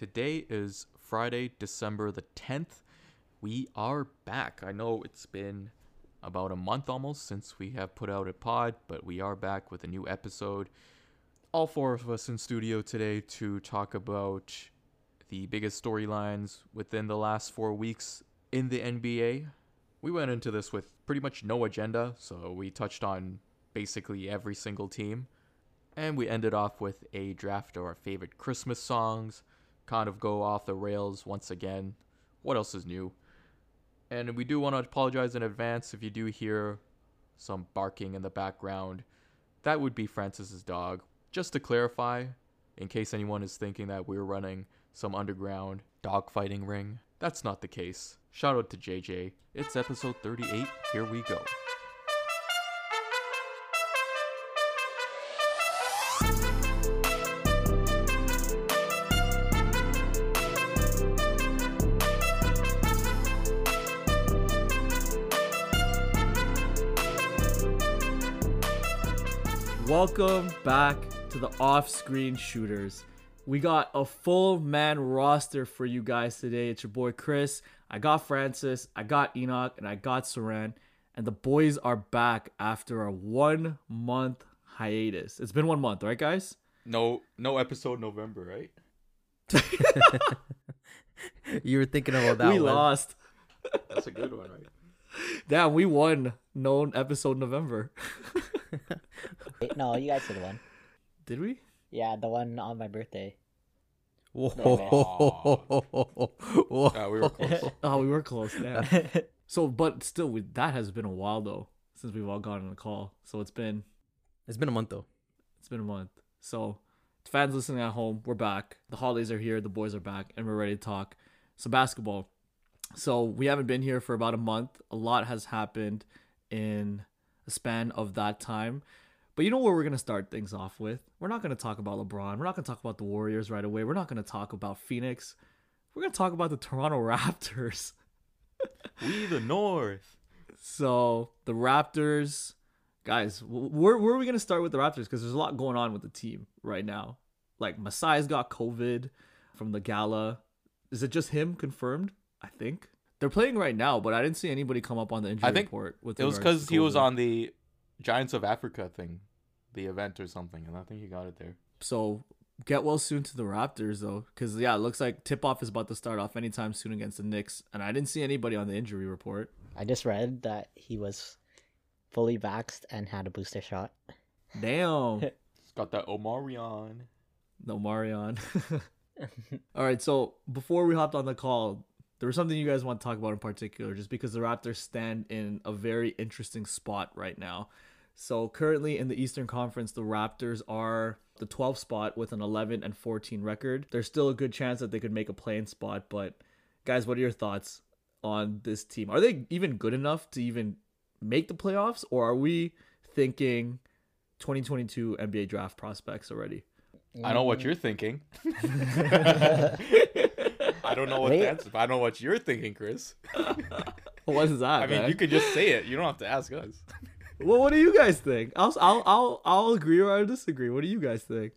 Today is Friday, December the 10th. We are back. I know it's been about a month almost since we have put out a pod, but we are back with a new episode. All four of us in studio today to talk about the biggest storylines within the last four weeks in the NBA. We went into this with pretty much no agenda, so we touched on basically every single team. And we ended off with a draft of our favorite Christmas songs, kind of go off the rails once again. What else is new? And we do want to apologize in advance if you do hear some barking in the background. That would be Francis's dog. Just to clarify, in case anyone is thinking that we're running some underground dogfighting ring, that's not the case. Shout out to JJ. It's episode 38. Here we go. Welcome back to the off screen shooters. We got a full man roster for you guys today. It's your boy Chris. I got Francis, I got Enoch, and I got Saran. And the boys are back after a one month hiatus. It's been one month, right, guys? No, no episode November, right? you were thinking about that we one. lost. That's a good one, right? Damn, we won no episode November. Wait, no, you guys did the one. Did we? Yeah, the one on my birthday. Whoa. Uh, we were close. Oh, we were close. Yeah. so, but still, we, that has been a while though since we've all gotten on a call. So it's been It's been a month though. It's been a month. So, fans listening at home, we're back. The holidays are here. The boys are back, and we're ready to talk some basketball. So, we haven't been here for about a month. A lot has happened in a span of that time. But you know where we're going to start things off with? We're not going to talk about LeBron. We're not going to talk about the Warriors right away. We're not going to talk about Phoenix. We're going to talk about the Toronto Raptors. we the North. So the Raptors, guys, where, where are we gonna start with the Raptors? Because there's a lot going on with the team right now. Like Masai's got COVID from the gala. Is it just him confirmed? I think they're playing right now, but I didn't see anybody come up on the injury I think report. With It was because he was on the Giants of Africa thing, the event or something, and I think he got it there. So get well soon to the Raptors though, because yeah, it looks like tip off is about to start off anytime soon against the Knicks, and I didn't see anybody on the injury report. I just read that he was fully vaxxed and had a booster shot. Damn. It's got that Omarion. No Marion. All right, so before we hopped on the call, there was something you guys want to talk about in particular, just because the Raptors stand in a very interesting spot right now. So currently in the Eastern Conference, the Raptors are the 12th spot with an 11 and 14 record. There's still a good chance that they could make a playing spot, but guys, what are your thoughts on this team? Are they even good enough to even make the playoffs, or are we thinking 2022 NBA draft prospects already? I know what you're thinking. I don't know what Wait. the answer, but I know what you're thinking, Chris. What is that? I mean, man? you could just say it. You don't have to ask us. Well, what do you guys think? I'll I'll I'll, I'll agree or I'll disagree. What do you guys think?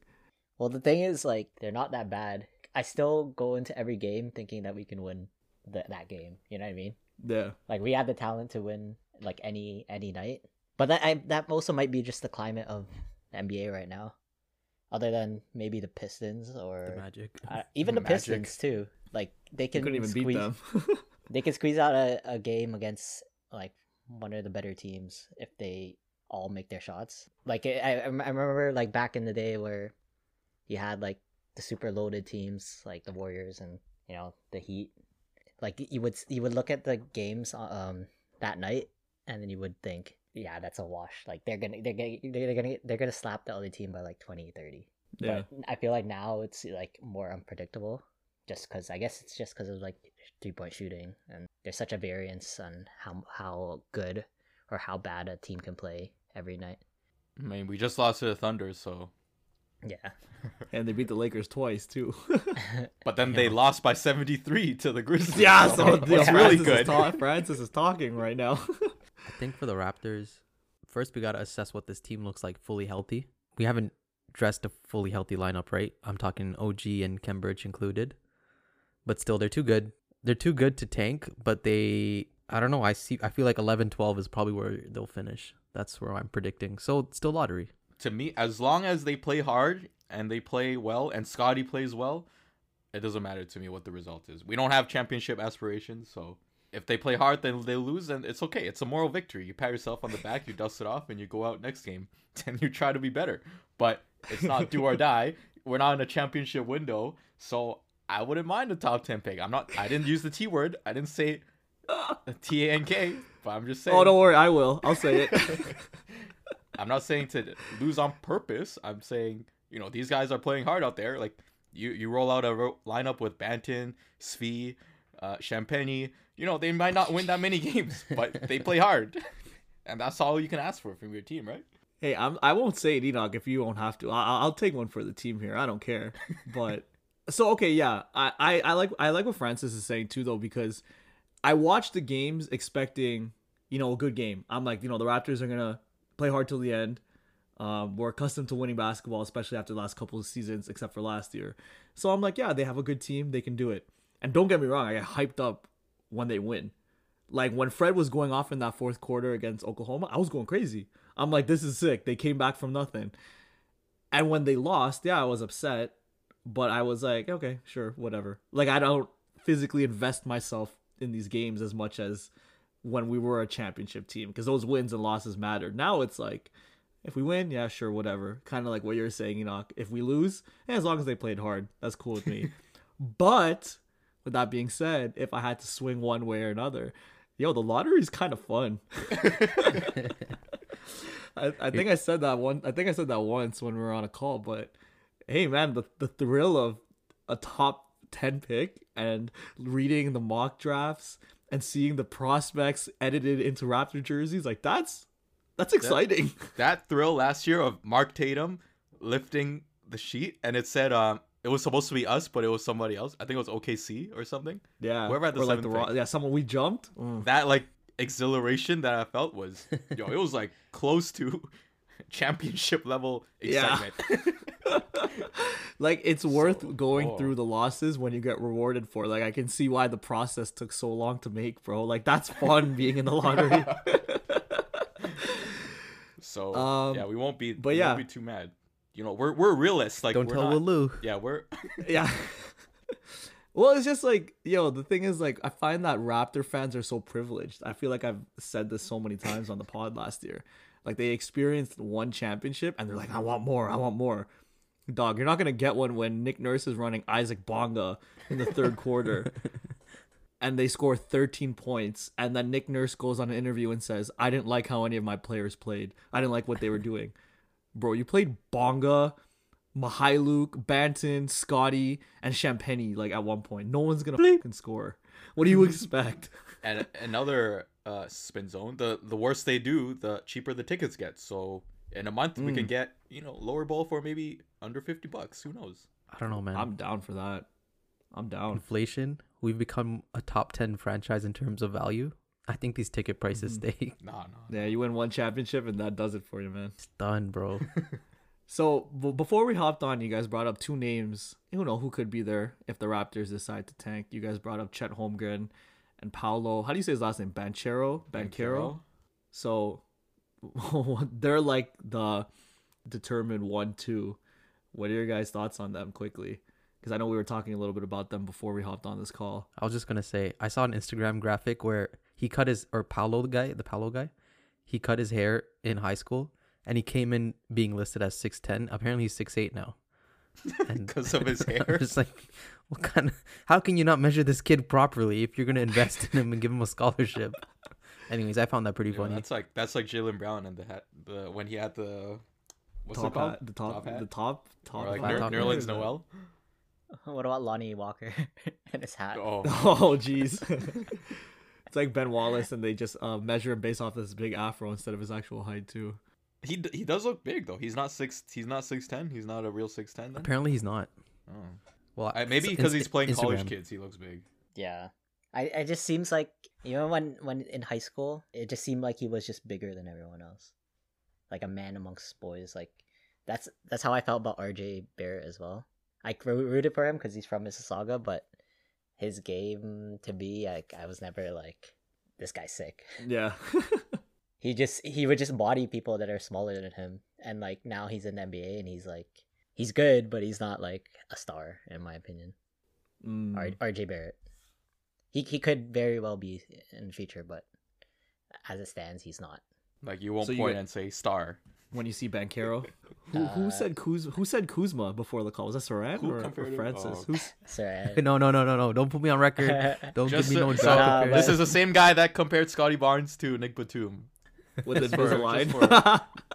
Well, the thing is, like, they're not that bad. I still go into every game thinking that we can win the, that game. You know what I mean? Yeah, Like, we have the talent to win like any any night. But that I, that also might be just the climate of the NBA right now. Other than maybe the Pistons or The magic. uh, even the Magic. Pistons too. Like they you can couldn't even squeeze, beat them. they can squeeze out a, a game against like one of the better teams if they all make their shots. Like I, I remember like back in the day where you had like the super loaded teams like the Warriors and you know the Heat. Like you would you would look at the games um that night and then you would think yeah that's a wash like they're gonna they're gonna they're gonna they're gonna slap the other team by like 20 30 yeah, but I feel like now it's like more unpredictable, just because I guess it's just because of like three point shooting, and there's such a variance on how how good or how bad a team can play every night. I mean, we just lost to the Thunder, so. Yeah, and they beat the Lakers twice too. But then they lost by 73 to the Grizzlies. yeah, so it's yeah, really Francis good. Is ta- Francis is talking right now. I think for the Raptors, first we gotta assess what this team looks like fully healthy. We haven't dressed a fully healthy lineup, right? I'm talking OG and Kem Birch included. But still they're too good. They're too good to tank, but they I don't know. I see I feel like 11 12 is probably where they'll finish. That's where I'm predicting. So still lottery. To me, as long as they play hard and they play well and Scotty plays well, it doesn't matter to me what the result is. We don't have championship aspirations, so if they play hard then they lose and it's okay. It's a moral victory. You pat yourself on the back, you dust it off and you go out next game and you try to be better. But it's not do or die. We're not in a championship window, so I wouldn't mind a top 10 pick. I'm not I didn't use the T word. I didn't say T A N K, but I'm just saying Oh, don't worry, I will. I'll say it. I'm not saying to lose on purpose. I'm saying, you know, these guys are playing hard out there. Like you, you roll out a ro- lineup with Banton, Svi, uh, Champagnie. You know, they might not win that many games, but they play hard, and that's all you can ask for from your team, right? hey, I'm. I won't say it, Enoch, if you won't have to. I, I'll take one for the team here. I don't care. But so okay, yeah, I, I, I like I like what Francis is saying too, though, because I watched the games expecting, you know, a good game. I'm like, you know, the Raptors are gonna play hard till the end. Um, we're accustomed to winning basketball, especially after the last couple of seasons, except for last year. So I'm like, yeah, they have a good team, they can do it. And don't get me wrong, I get hyped up when they win. Like when Fred was going off in that fourth quarter against Oklahoma, I was going crazy. I'm like, this is sick. They came back from nothing. And when they lost, yeah, I was upset, but I was like, okay, sure, whatever. Like I don't physically invest myself in these games as much as when we were a championship team because those wins and losses mattered. Now it's like, if we win, yeah, sure, whatever. Kind of like what you're saying, Enoch. If we lose, yeah, as long as they played hard, that's cool with me. but with that being said, if I had to swing one way or another, yo, the lottery is kind of fun. I, I think I said that one. I think I said that once when we were on a call. But hey, man, the the thrill of a top ten pick and reading the mock drafts and seeing the prospects edited into Raptor jerseys, like that's that's exciting. That thrill last year of Mark Tatum lifting the sheet and it said um it was supposed to be us, but it was somebody else. I think it was OKC or something. Yeah, Whoever had the or like the raw, yeah, someone we jumped. Mm. That like exhilaration that I felt was yo, it was like close to championship level Yeah. excitement. like it's worth So- going oh. through the losses when you get rewarded for. it. Like I can see why the process took so long to make, bro. Like that's fun being in the lottery. so Um, yeah, we won't be but we yeah. won't be too mad. You know, we're we're realists. Like Don't we're tell not, Walu. Yeah, we're yeah. well, it's just like, yo, the thing is like I find that Raptor fans are so privileged. I feel like I've said this so many times on the pod last year. Like they experienced one championship and they're like, I want more, I want more. Dog, you're not gonna get one when Nick Nurse is running Isaac Bonga in the third quarter. And they score 13 points, and then Nick Nurse goes on an interview and says, "I didn't like how any of my players played. I didn't like what they were doing." Bro, you played Bonga, Mykhailiuk, Banton, Scotty, and Champagnie like at one point. No one's gonna fucking score. What do you expect? and another uh spin zone. The the worse they do, the cheaper the tickets get. So in a month we Mm. can get you know lower bowl for maybe under fifty bucks. Who knows? I don't know, man. I'm down for that. I'm down. Inflation. We've become a top ten franchise in terms of value. I think these ticket prices Mhm. stay Nah, nah. Yeah, you win one championship and that does it for you, man. It's done, bro. So b- before we hopped on, you guys brought up two names. You know who could be there if the Raptors decide to tank. You guys brought up Chet Holmgren and Paolo. How do you say his last name? Banchero. Banchero. So they're like the determined one two. What are your guys' thoughts on them quickly? Because I know we were talking a little bit about them before we hopped on this call. I was just gonna say I saw an Instagram graphic where he cut his or Paolo the guy, the Paolo guy, he cut his hair in high school and he came in being listed as six ten. Apparently he's six eight now. And because of his I'm hair. just like, what kind of? How can you not measure this kid properly if you're gonna invest in him and give him a scholarship? Anyways, I found that pretty Yeah, funny. that's like that's like Jaylen Brown and the hat. The when he had the what's top it called? hat, the top, Top hat? the top, top. or like flat Ner- top hat. Nerlens Noel. What about Lonnie Walker and his hat? Oh, Oh, jeez. it's like Ben Wallace, and they just uh, measure him based off this big afro instead of his actual height too. He d- he does look big though. He's not six. He's not six ten. He's not a real six ten. Then Apparently he's not. oh. Well, I, maybe because he's playing college kids, he looks big. Yeah. I it just seems like you know when when in high school it just seemed like he was just bigger than everyone else, like a man amongst boys. Like that's that's how I felt about RJ Barrett as well. I roo- rooted for him because he's from Mississauga, but his game to be, like I was never like this guy's sick. Yeah. He just he would just body people that are smaller than him, and like now he's in the NBA and he's like he's good, but he's not like a star in my opinion. Mm. R- RJ Barrett. He he could very well be in the future, but as it stands, he's not. Like you won't So point get- and say star. When you see Banchero, who who Uh, said Kuz, who said Kuzma before the call? Was that Saran or, or compared? Francis? Oh. Who's Sorry. No, no, no, no, no. Don't put me on record. Don't Just give me so- no so- draft Nah. This is the same guy that compared Scotty Barnes to Nick Batum. With Just for- Invisalign? just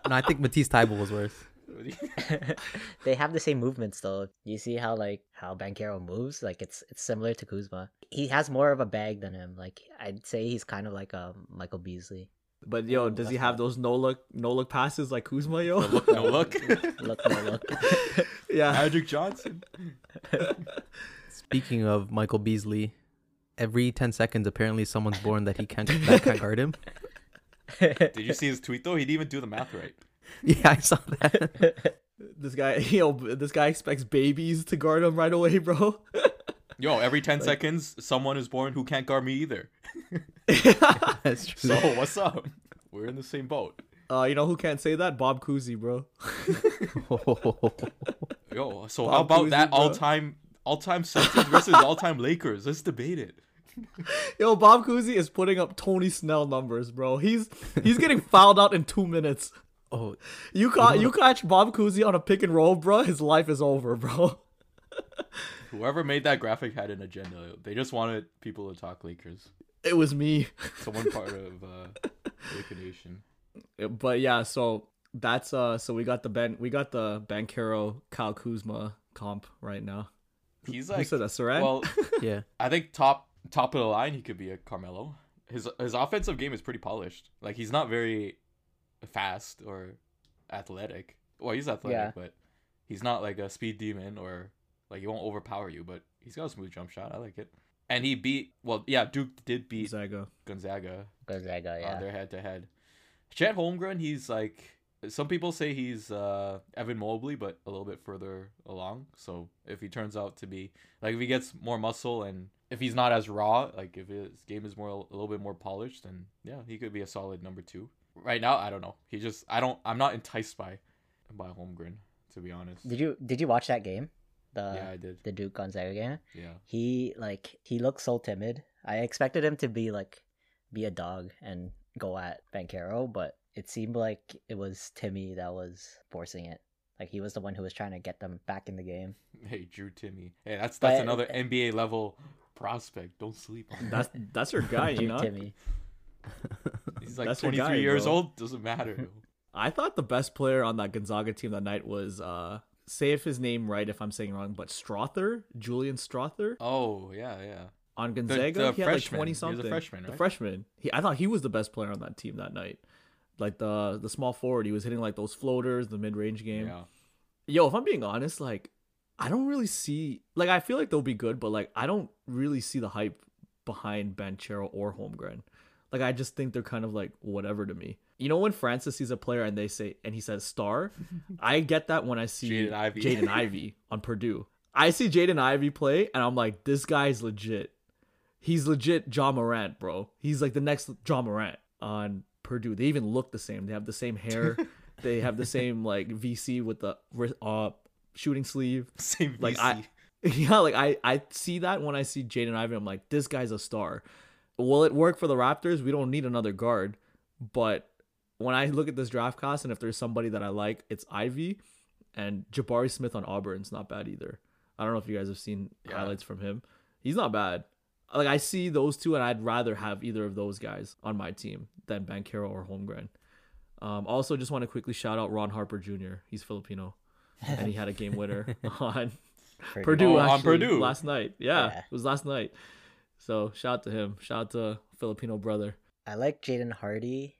No, I think Matisse Thybulle was worse. they have the same movements though. You see how like how Banchero moves? Like it's it's similar to Kuzma. He has more of a bag than him. Like I'd say he's kind of like a Michael Beasley. but yo, Oh, does he have not- those no look no look passes like Kuzma? Yo, no look, no look. Look, no look. yeah. Magic Johnson. Speaking of Michael Beasley, every ten seconds apparently someone's born that he can't that can't guard him. Did you see his tweet though? He didn't even do the math right. Yeah, I saw that. This guy, yo, this guy expects babies to guard him right away, bro. Yo, every 10 seconds, someone is born who can't guard me either. That's true. So, what's up? We're in the same boat. uh, you know who can't say that? Bob Cousy, bro. Yo, so Bob how about Cousy, that bro. all time all time Celtics versus all time Lakers? Let's debate it. Yo, Bob Cousy is putting up Tony Snell numbers, bro. He's he's getting fouled out in two minutes. oh, You caught you catch Bob Cousy on a pick and roll, bro. His life is over, bro. Whoever made that graphic had an agenda. They just wanted people to talk Lakers. It was me. Someone part of uh, Laker Nation. But yeah, so that's uh, so we got the Ben, we got the Banchero Kyle Kuzma comp right now. He's Who like, said that? Saran? well, yeah. I think top top of the line he could be a Carmelo. His his offensive game is pretty polished. Like he's not very fast or athletic. Well, he's athletic, Yeah. but he's not like a speed demon or like he won't overpower you. But he's got a smooth jump shot. I like it. And he beat well, yeah. Duke did beat Gonzaga. Gonzaga. Gonzaga, Uh, yeah. they're head to head. Chet Holmgren, he's like some people say he's uh, Evan Mobley, but a little bit further along. So if he turns out to be like if he gets more muscle and if he's not as raw, like if his game is more a little bit more polished, then yeah, he could be a solid number two. Right now, I don't know. He just I don't I'm not enticed by by Holmgren to be honest. Did you did you watch that game? The yeah, I did. the Duke Gonzaga game. Yeah. He like he looked so timid. I expected him to be like be a dog and go at Banchero, but it seemed like it was Timme that was forcing it. Like he was the one who was trying to get them back in the game. Hey, Drew Timme. Hey, that's that's But- another NBA level prospect. Don't sleep on that. That's that's your guy, you know. Timme. He's like That's 23 guy, years bro. old. Doesn't matter. I thought the best player on that Gonzaga team that night was uh say if his name right if I'm saying wrong, but Strawther, Julian Strawther oh yeah, yeah. on Gonzaga. the he had like freshman. twenty He was a something. freshman, The freshman. He, I thought he was the best player on that team that night. Like the the small forward, he was hitting like those floaters, the mid range game. Yeah. Yo, if I'm being honest, like I don't really see like I feel like they'll be good, but like I don't really see the hype behind Banchero or Holmgren. Like I just think they're kind of like whatever to me. You know when Francis sees a player and they say and he says star, I get that when I see Jaden Ivey. Jaden Ivey on Purdue. I see Jaden Ivey play and I'm like, this guy's legit. He's legit Ja Morant, bro. He's like the next Ja Morant on Purdue. They even look the same. They have the same hair. they have the same like VC with the wrist- uh shooting sleeve. Same Like, VC. I- Yeah, like I I see that when I see Jaden Ivey, I'm like, this guy's a star. Will it work for the Raptors? We don't need another guard, but when I look at this draft class and if there's somebody that I like, it's Ivey and Jabari Smith on Auburn's not bad either. I don't know if you guys have seen Yeah. highlights from him. He's not bad. Like I see those two, and I'd rather have either of those guys on my team than Banchero or Holmgren. Um, also, just want to quickly shout out Ron Harper Jr. He's Filipino, and he had a game winner on Purdue. Purdue Oh, on Purdue. last night. Yeah, Yeah. it was last night. So shout out to him. Shout out to Filipino brother. I like Jaden Hardy,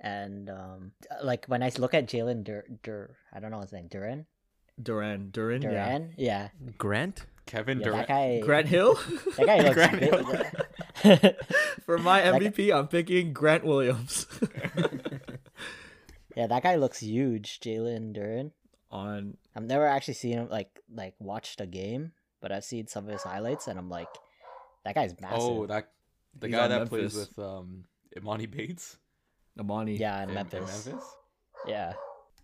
and um, like when I look at Jalen Dur, Dur, I don't know his name, Duran, Duran, Duran, yeah. Duran, yeah, Grant? Kevin yeah, Durant. guy, Grant Hill. that guy looks Grant big. For my That guy- MVP, I'm picking Grant Williams. yeah, that guy looks huge, Jalen Duran. On I've never actually seen him like like watched a game, but I've seen some of his highlights, and I'm like, That guy's massive. Oh, that the He's guy on that plays with um Emoni Bates Amani. yeah, in in, in Memphis. Memphis. Yeah,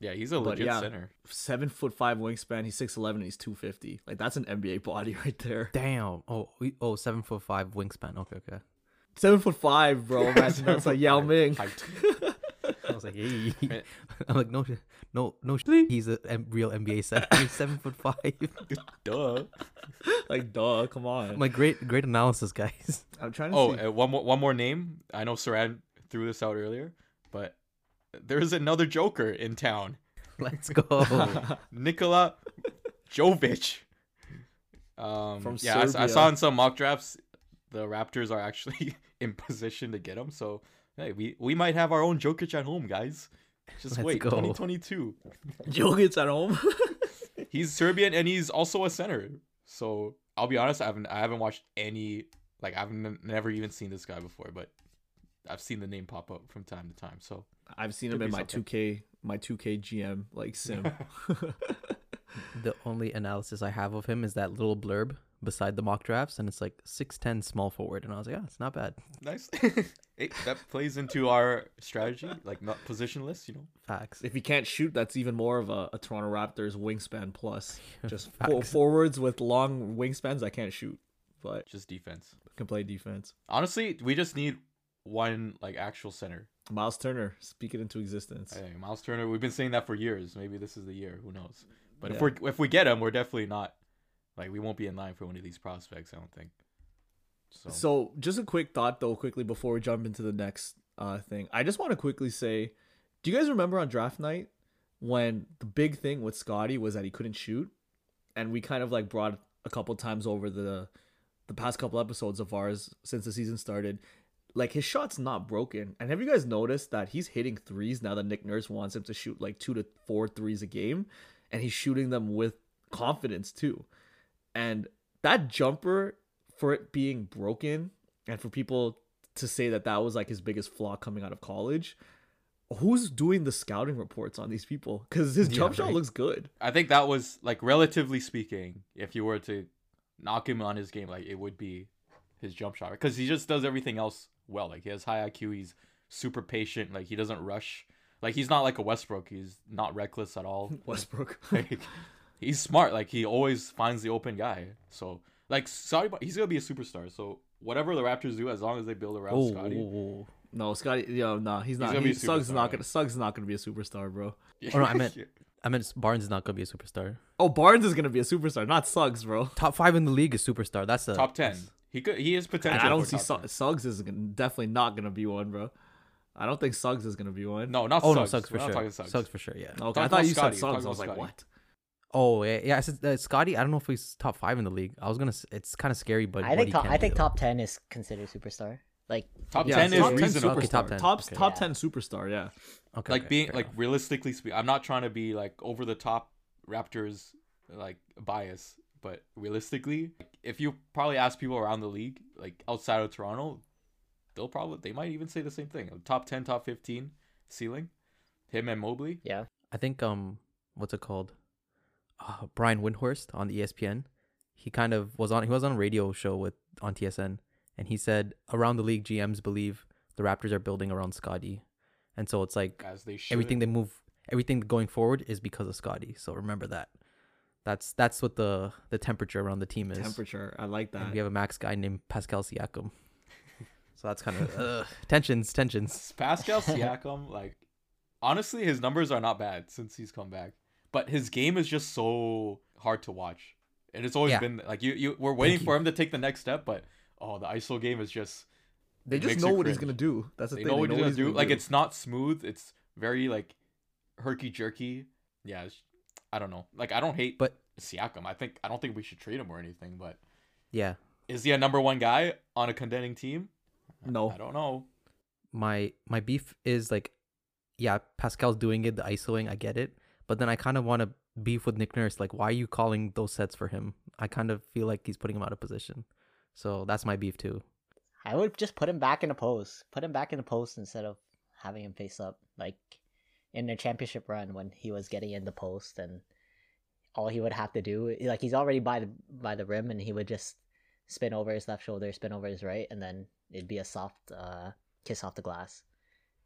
Yeah, he's a But legit yeah. center. seven foot five wingspan. He's six eleven. He's two fifty. Like that's an NBA body right there. Damn. Oh, we, oh, seven foot five wingspan. Okay, okay. Seven foot five, bro. Imagine that's like Yao Ming. Height. I was like, hey. Right. I'm like, no, no, no. sh- He's a M- real NBA center. He's seven foot five. Duh. like, duh. Come on. My great, great analysis, guys. I'm trying to Oh, see. uh, one more one more name. I know Saran threw this out earlier, but there's another Joker in town. Let's go. Nikola Jovic. Um, From yeah, I, Serbia. saw in some mock drafts the Raptors are actually in position to get him. So hey, we we might have our own Jokic at home, guys. Just Let's wait, go. 2022. Jokic at home. He's Serbian and he's also a center. So I'll be honest, I haven't I haven't watched any like I've n- never even seen this guy before, but I've seen the name pop up from time to time. So I've seen him in my 2K, my 2K GM like sim. the only analysis I have of him is that little blurb beside the mock drafts, and it's like six ten small forward, and I was like, yeah, it's not bad. nice. Hey, that plays into our strategy, like not positionless, you know. Facts. if he can't shoot, that's even more of a, a Toronto Raptors wingspan plus. Just fo- Facts. forwards with long wingspans that can't shoot, but Just defense. can play defense. Honestly, we just need one like actual center. Miles Turner, speak it into existence. Hey, Miles Turner. We've been saying that for years. Maybe this is the year. Who knows? But if we are if we get him, we're definitely not like we won't be in line for one of these prospects. I don't think. So, So, just a quick thought though, quickly before we jump into the next uh, thing. I just want to quickly say, do you guys remember on draft night when the big thing with Scotty was that he couldn't shoot, and we kind of like brought a couple times over the the past couple episodes of ours since the season started. Like his shot's not broken, and have you guys noticed that he's hitting threes now that Nick Nurse wants him to shoot like two to four threes a game, and he's shooting them with confidence too. And that jumper for it being broken and for people to say that that was like his biggest flaw coming out of college who's doing the scouting reports on these people because his Yeah, jump shot right. looks good I think that was like relatively speaking, if you were to knock him on his game, like it would be his jump shot because he just does everything else well. Like he has high IQ. He's super patient. Like he doesn't rush. Like he's not like a Westbrook. He's not reckless at all. westbrook like he's smart. Like he always finds the open guy. So like sorry, but he's gonna be a superstar. So whatever the Raptors do, as long as they build around Oh, Scotty. no scotty yo no he's not gonna be he, a suggs is superstar, not gonna suggs is not gonna be a superstar bro Oh, no, I meant- I meant Barnes is not gonna be a superstar. oh barnes is gonna be a superstar not suggs bro Top five in the league is superstar. That's a top ten. He could. He is and potential. i don't see Su- suggs is gonna, definitely not gonna be one bro i don't think suggs is gonna be one No, not Oh Suggs. no, Suggs We're for sure. talking Suggs. Suggs. for sure. Yeah. okay i thought you Scotty, said suggs i about was like Scotty. what Oh yeah, yeah. I said uh, Scotty. I don't know if he's top five in the league. I was gonna. It's kind of scary, but I think top, I think do. top ten is considered superstar. Like Top Yeah, ten is top 10 reasonable. Okay, top superstar. 10. top Okay. top Yeah. 10 superstar yeah Okay, like okay, being like enough. realistically speaking, I'm not trying to be like over the top Raptors like bias, but realistically, if you probably ask people around the league, like outside of Toronto, they'll probably they might even say the same thing. Top ten, top fifteen ceiling, him and Mobley. yeah, I think um, what's it called? Uh, Brian Windhorst on E ESPN. He kind of was on. He was on a radio show with on TSN, and he said around the league GMs believe the Raptors are building around Scotty, and so it's like As they everything they move, everything going forward is because of Scotty. So remember that. That's that's what the the temperature around the team is. temperature i like And that we have a max guy named Pascal Siakam. so that's kind of uh, tensions, tensions. Pascal Siakam, like honestly, his numbers are not bad since he's come back, but his game is just so hard to watch. And it's always Yeah. been like you, you we're waiting Thank for you. him to take the next step, but oh, the ISO game is just They just know what he's gonna do. That's the they thing. know what he's gonna do. Like it's not smooth. It's very like herky jerky. Yeah, it's, I don't know. Like I don't hate But Siakam. I think I don't think we should trade him or anything. But yeah, is he a number one guy on a contending team? no. I don't know. my my beef is like, yeah, Pascal's doing it, the ISOing, I get it, but then I kind of want to beef with Nick Nurse. Like, why are you calling those sets for him? I kind of feel like he's putting him out of position. So that's my beef too. I would just put him back in the post. Put him back in the post instead of having him face up. Like in the championship run when he was getting in the post and all he would have to do like he's already by the by the rim and he would just spin over his left shoulder, spin over his right, and then it'd be a soft uh, kiss off the glass,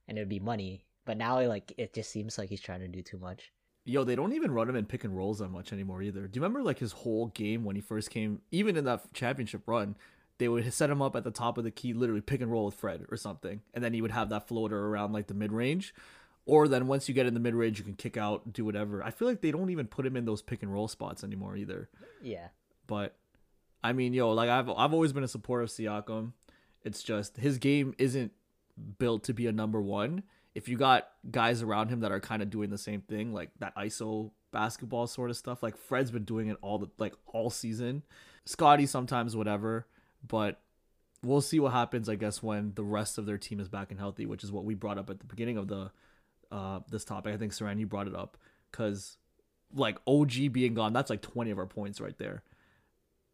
and it'd be money. But now, like, it just seems like he's trying to do too much. Yo, they don't even run him in pick and rolls that much anymore either. Do you remember like his whole game when he first came, even in that championship run, they would set him up at the top of the key, literally pick and roll with Fred or something, and then he would have that floater around like the mid range. Or then once you get in the mid range, you can kick out, do whatever. I feel like they don't even put him in those pick and roll spots anymore either. Yeah. But I mean, yo, like I've I've always been a supporter of Siakam. It's just his game isn't built to be a number one. If you got guys around him that are kind of doing the same thing, like that ISO basketball sort of stuff, like Fred's been doing it all the like all season. Scotty sometimes whatever, but we'll see what happens. I guess when the rest of their team is back and healthy, which is what we brought up at the beginning of the uh this topic. I think Saran you brought it up because like OG being gone, that's like twenty of our points right there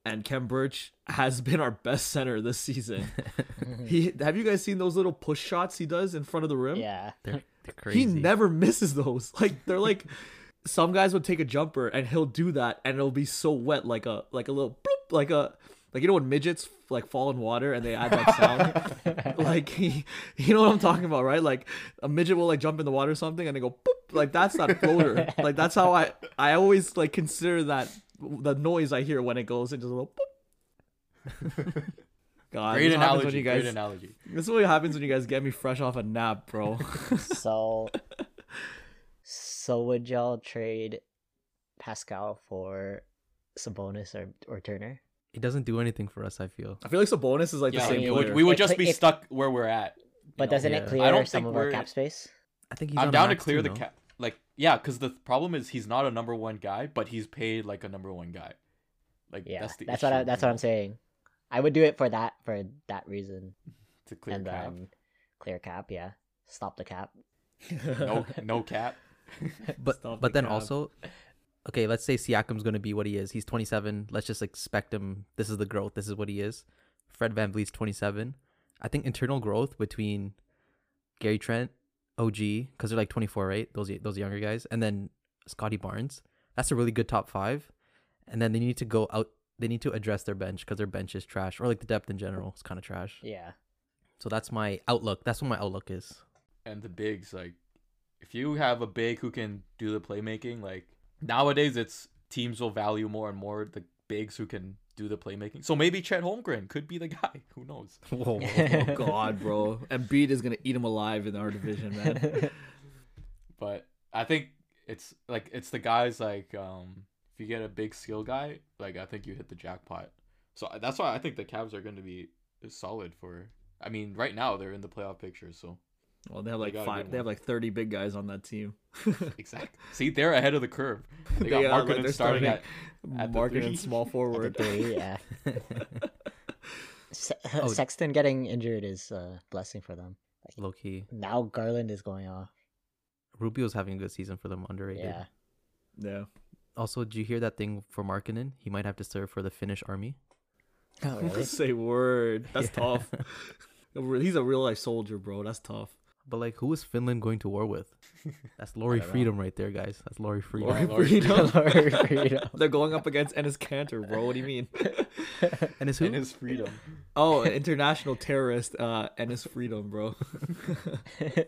and Kem Birch has been our best center this season. he have you guys seen those little push shots he does in front of the rim? Yeah. They're, they're crazy. He never misses those. Like they're like some guys would take a jumper and he'll do that and it'll be so wet like a like a little bloop, like a like you know when midgets like fall in water and they add that sound like he, you know what I'm talking about right like a midget will like jump in the water or something and they go boop like that's that floater like that's how I I always like consider that the noise I hear when it goes into the little boop. God, Great this is what happens analogy. when you guys Great analogy. this is what happens when you guys get me fresh off a nap, bro. so, so would y'all trade Pascal for Sabonis or or Turner? He doesn't do anything for us. I feel. I feel like Sabonis is like Yeah, the same it player. would, we would If- just be if- stuck where we're at. But know? doesn't Yeah. it I clear don't some think of our cap space? I think he's. I'm down to clear too, the cap. Like, yeah, because the problem is he's not a number one guy, but he's paid like a number one guy. Like, Yeah, that's the that's, issue, what I, that's what i'm saying. I would do it for that for that reason, To clear and cap. then clear cap. Yeah, stop the cap. No, no cap. But Stop but the then cap. also, okay, let's say Siakam's going to be what he is. He's 27. Let's just expect him. This is the growth. This is what he is. Fred Van VanVleet's 27. I think internal growth between Gary Trent, OG, because they're like 24, right? Those those younger guys, and then Scotty Barnes. That's a really good top five. And then they need to go out. They need to address their bench because their bench is trash, or like the depth in general is kind of trash. Yeah, So that's my outlook. That's what my outlook is. and the bigs like if you have a big who can do the playmaking like nowadays it's teams will value more and more the bigs who can do the playmaking so maybe Chet Holmgren could be the guy who knows Whoa. oh God, bro. Embiid is gonna eat him alive in our division, man. but I think it's like it's the guys like um if you get a big skill guy like I think you hit the jackpot so that's why I think the Cavs are going to be solid for I mean right now they're in the playoff picture so Well, they have like got a five. They have like thirty big guys on that team. exactly see they're ahead of the curve they got They are, like, Markkanen starting, starting at at the Marking three. and small forward. three, yeah. Se- Oh. Sexton getting injured is a blessing for them. Low key. Now Garland is going off. Rubio's having a good season for them, underrated. Yeah. Yeah. Also, did you hear that thing for Markkanen? He might have to serve for the Finnish army. Oh, really? Say word. That's Yeah. tough. He's a real life soldier, bro. That's tough. But like, who is Finland going to war with? That's Laurie don't know. Freedom right there, guys. That's Laurie Freedom. Laurie Lord. Freedom. Lord Freedom. They're going up against Enes Kanter, bro. What do you mean? And it's who? and his freedom Oh, an international terrorist, uh, Enes Freedom, bro. Yeah,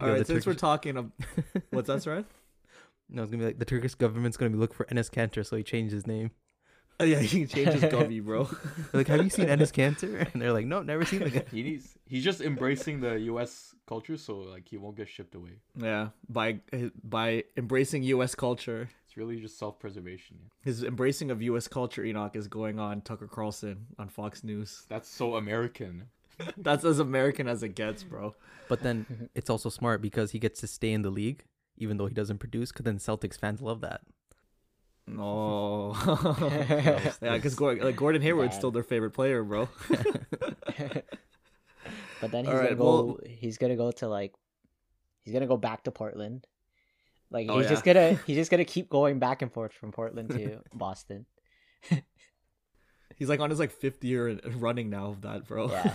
All right, the since we're talking, of, what's that, right? no, it's gonna be like the Turkish government's gonna be looking for Enes Kanter, so he changed his name. Oh, yeah, he can change his gummy, bro. Like, have you seen Enes Kanter? And they're like, no, never seen the guy. he needs he's just embracing the US culture so like he won't get shipped away Yeah, by by embracing U.S. culture, it's really just self-preservation his embracing of U.S. culture, Enoch, is going on Tucker Carlson on Fox News. that's so American That's as American as it gets, bro. But then it's also smart because he gets to stay in the league, even though he doesn't produce. Because then Celtics fans love that. Oh, yeah, because Gordon, like Gordon Hayward's Bad. still their favorite player, bro. but then he's All gonna go. well- he's gonna go to like. He's gonna go back to Portland. Like Oh, he's just gonna he's just gonna keep going back and forth from Portland to Boston. He's like on his like fifth year in- running now of that, bro. Yeah.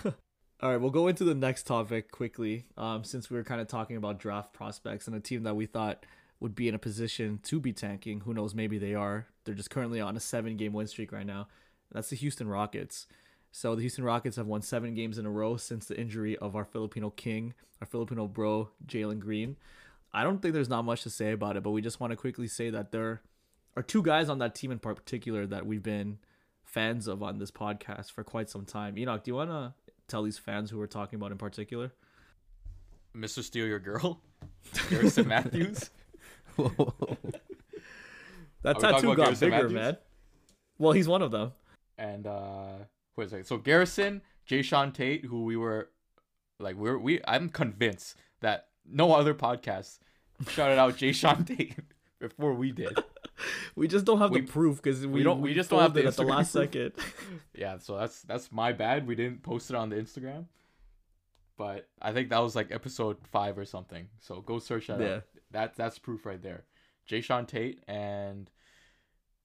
All right, we'll go into the next topic quickly. Um, since we were kind of talking about draft prospects and a team that we thought would be in a position to be tanking. Who knows? Maybe they are. They're just currently on a seven game win streak right now. That's the Houston Rockets. So the Houston Rockets have won seven games in a row since the injury of our Filipino king, our Filipino bro, Jalen Green. I don't think there's not much to say about it, but we just want to quickly say that there are two guys on that team in particular that we've been fans of on this podcast for quite some time. Enoch, do you want to tell these fans who we're talking about in particular? Mr. Steal Your Girl, Garrison Matthews. That we tattoo got Garrison bigger, Matthews? man. Well, he's one of them. and uh wait a second. So Garrison, Jae'Sean Tate, who we were like we're we I'm convinced that no other podcast shouted out Jae'Sean Tate before we did. We just don't have We- the proof because we, don't- we just don't have the at the last proof. second. Yeah, so that's that's my bad. We didn't post it on the Instagram. But I think that was like episode five or something. So go search that Yeah. up. That that's proof right there. Jae'Sean Tate and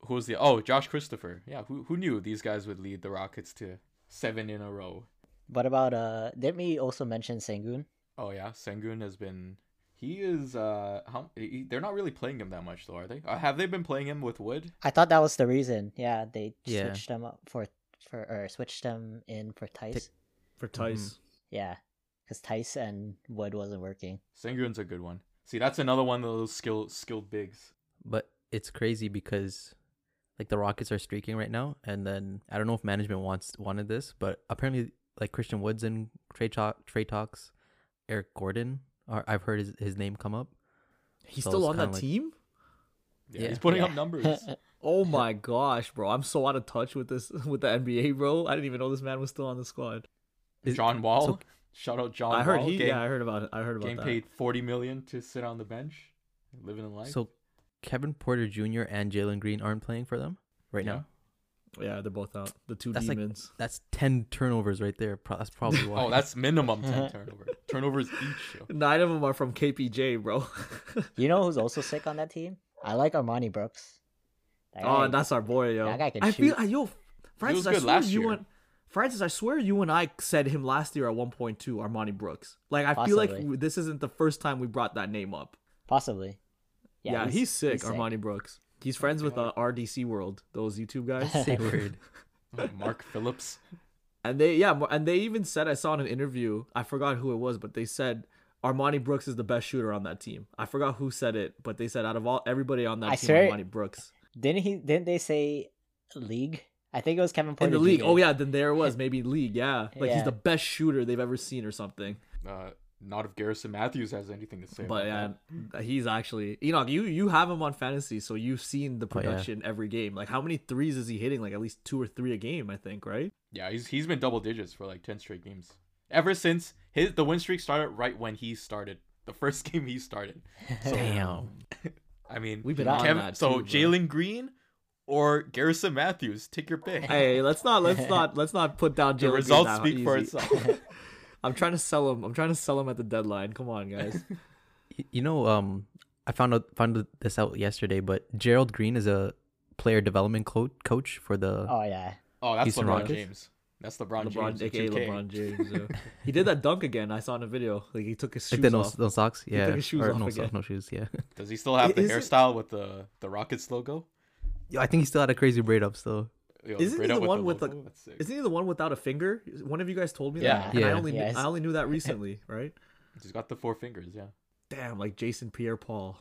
who was the oh Josh Christopher. Yeah, who who knew these guys would lead the Rockets to seven in a row? What about uh? Didn't we also mention Sengun? Oh yeah, Sengun has been. He is. Uh, how he, they're not really playing him that much though, are they? Uh, have they been playing him with Wood? I thought that was the reason. Yeah, they Yeah. switched them up for for or switched them in for Tice. For Tice. Yeah, because Tice and Wood wasn't working. Sengun's a good one. See, that's another one of those skill skilled bigs. but it's crazy because like the Rockets are streaking right now, and then I don't know if management wants wanted this, but apparently like Christian Woods and trade talk trade talks, Eric Gordon, are, I've heard his, his name come up. He's So still on that like- team? Yeah, Yeah. he's putting Yeah. up numbers. Oh my gosh, bro. I'm so out of touch with this with the NBA, bro. I didn't even know this man was still on the squad. Is- John Wall. so- Shout out John I heard Wall. he Getting, yeah, I heard about it. I heard about getting that. paid forty million to sit on the bench, living in life. So Kevin Porter Jr. and Jalen Green aren't playing for them right Yeah. now. Yeah, they're both out. The two That's like- demons. That's ten turnovers right there. That's probably why. oh, that's minimum ten turnover. Turnovers each. yo. Nine of them are from KPJ, bro. you know who's also sick on that team? I like Armoni Brooks. That oh, guy- that's our boy, yo. that guy can I feel shoot. I, yo, Francis, I good swear last you year. and Francis, I swear you and I said him last year at 1.2, Armoni Brooks. Like I feel like this isn't the first time we brought that name up. possibly. Yeah, he's, sick, Armoni Brooks. He's friends with uh, RDC World, those YouTube guys. Say word. Mark Phillips. And they yeah, and they even said I saw in an interview, I forgot who it was, but they said Armoni Brooks is the best shooter on that team. I forgot who said it, but they said out of all everybody on that I team, swear- Armoni Brooks Didn't he? Didn't they say league? I think it was Kevin in the league. Jr. Oh yeah, then there it was maybe league. Yeah, like he's the best shooter they've ever seen or something. Uh, not if Garrison Matthews has anything to say. But about yeah, that. he's actually you know you you have him on fantasy, so you've seen the Oh, yeah. production every game. Like how many threes is he hitting? Like at least two or three a game, I think, right? yeah, he's he's been double digits for like ten straight games ever since his the win streak started. Right when he started, the first game he started. So, Damn. I mean, We've been on Kevin, that so too, bro. Jalen Green or Garrison Matthews, take your pick. Hey, let's not let's not let's not put down the Jalen Green results that speak for itself. I'm trying to sell him. I'm trying to sell him at the deadline. Come on, guys. You know, um, I found out found this out yesterday, but Gerald Green is a player development co- coach for the. Oh yeah. Oh, that's Houston LeBron Rockets? James. That's LeBron, LeBron, James. in aka LeBron James. yeah. he did that dunk again. I saw in a video. Like he took his shoes like the no, off. no socks, yeah, took his shoes or off no, again. so- no shoes, yeah. Does he still have the Is it- hairstyle with the the Rockets logo? Yo, I think he still had a crazy braid up still. Yo, Isn't he the one with the- logo? That's. Isn't he the one without a finger? One of you guys told me Yeah. that. And I Yeah. only Yes. knew, I only knew that recently, right? He's got the four fingers, yeah. Damn, like Jason Pierre-Paul.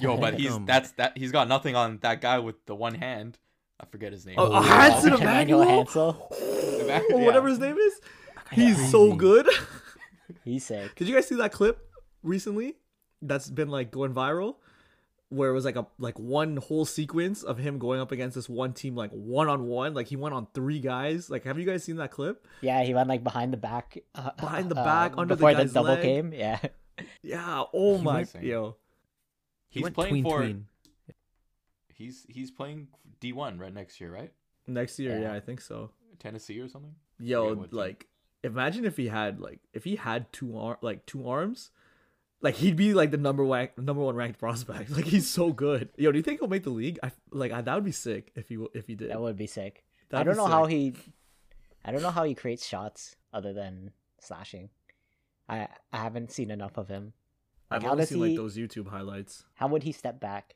Yo, but he's that's that he's got nothing on that guy with the one hand. I forget his name. Oh, Oh, Hanson Emmanuel Emmanuel, Hansel. Yeah. or whatever his name is. He's so good. He's sick. Did you guys see that clip recently? That's been like going viral, where it was like a like one whole sequence of him going up against this one team like one on one. Like he went on three guys. Like, have you guys seen that clip? Yeah, he went like behind the back. Uh, Behind the uh, back, under the before the, guy's double leg. came. Yeah. Yeah. Oh my, went- yo. He He's went playing tween for tween. he's he's playing D one right next year, right? Next year, yeah. Yeah. I think so. Tennessee or something. Yo, Forget team. like, imagine if he had like if he had two ar- like two arms. Like he'd be like the number one number one ranked prospect. Like he's so good. Yo, do you think he'll make the league? I like I, that would be sick if he if he did. That would be sick. I That'd don't be know how he. I don't know how he creates shots other than slashing. I I haven't seen enough of him. I've how only seen like those YouTube highlights. How would he step back?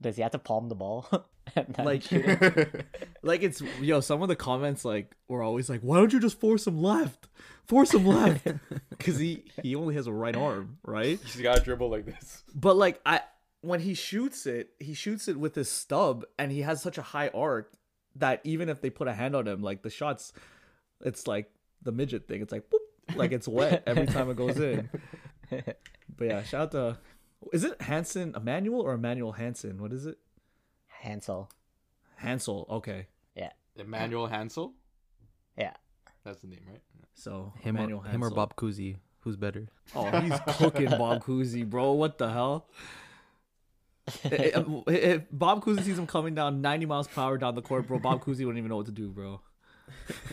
Does he have to palm the ball? Like- shoot it? Like it's yo, some of the comments like were always like, "Why don't you just force him left? Force him left," because he he only has a right arm, right? He's got to dribble like this. But like I, when he shoots it, he shoots it with his stub, and he has such a high arc that even if they put a hand on him, like the shots, it's like the midget thing. It's like boop, like it's wet every time it goes in. But yeah, shout out to is it Hanson Emmanuel or Emmanuel Hansen? What is it? Hansel. Hansel. Okay, Yeah. Emmanuel Hansel. Yeah. That's the name, right? so Him Emmanuel or, him or Bob Cousy, who's better? Oh, he's cooking Bob Cousy, bro. What the hell? If- if- if Bob Cousy sees him coming down 90 miles per hour down the court, bro, Bob Cousy wouldn't even know what to do, bro.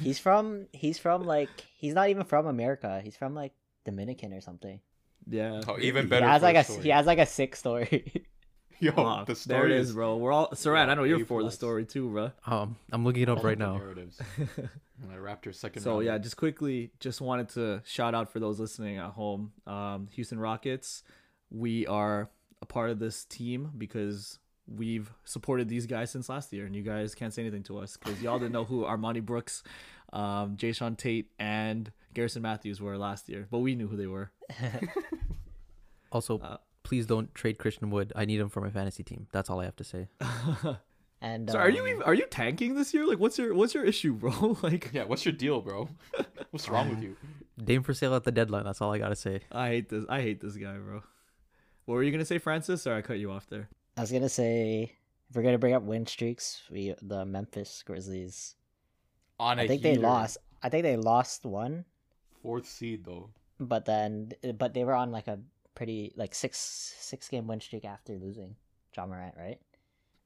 He's from he's from like he's not even from America. He's from like Dominican or something. Yeah. Oh, even He better. has like a story. he has like a sick story. Yo, Ah, the there story it is, bro. We're all Saran. I know you're for the story too, bro. Um, I'm looking it up all right now. Narratives. And the Raptors second. So round. yeah, just quickly, just wanted to shout out for those listening at home. Um, Houston Rockets, we are a part of this team because we've supported these guys since last year, and you guys can't say anything to us because y'all didn't know who Armoni Brooks, um, Jae'Sean Tate, and Garrison Matthews were last year, but we knew who they were. Also, Uh, please don't trade Christian Wood. I need him for my fantasy team. That's all I have to say. And So are you um, even, are you tanking this year? Like, what's your what's your issue, bro? Like, Yeah, what's your deal, bro? What's wrong with you? Dame for sale at the deadline. That's all I gotta say. I hate this. I hate this guy, bro. What were you gonna say, Francis? Or I cut you off there. I was gonna say if we're gonna bring up win streaks, we the Memphis Grizzlies. On a I think they lost. I think they lost one, fourth seed though. but then but they were on like a pretty like six six game win streak after losing Ja Morant, right?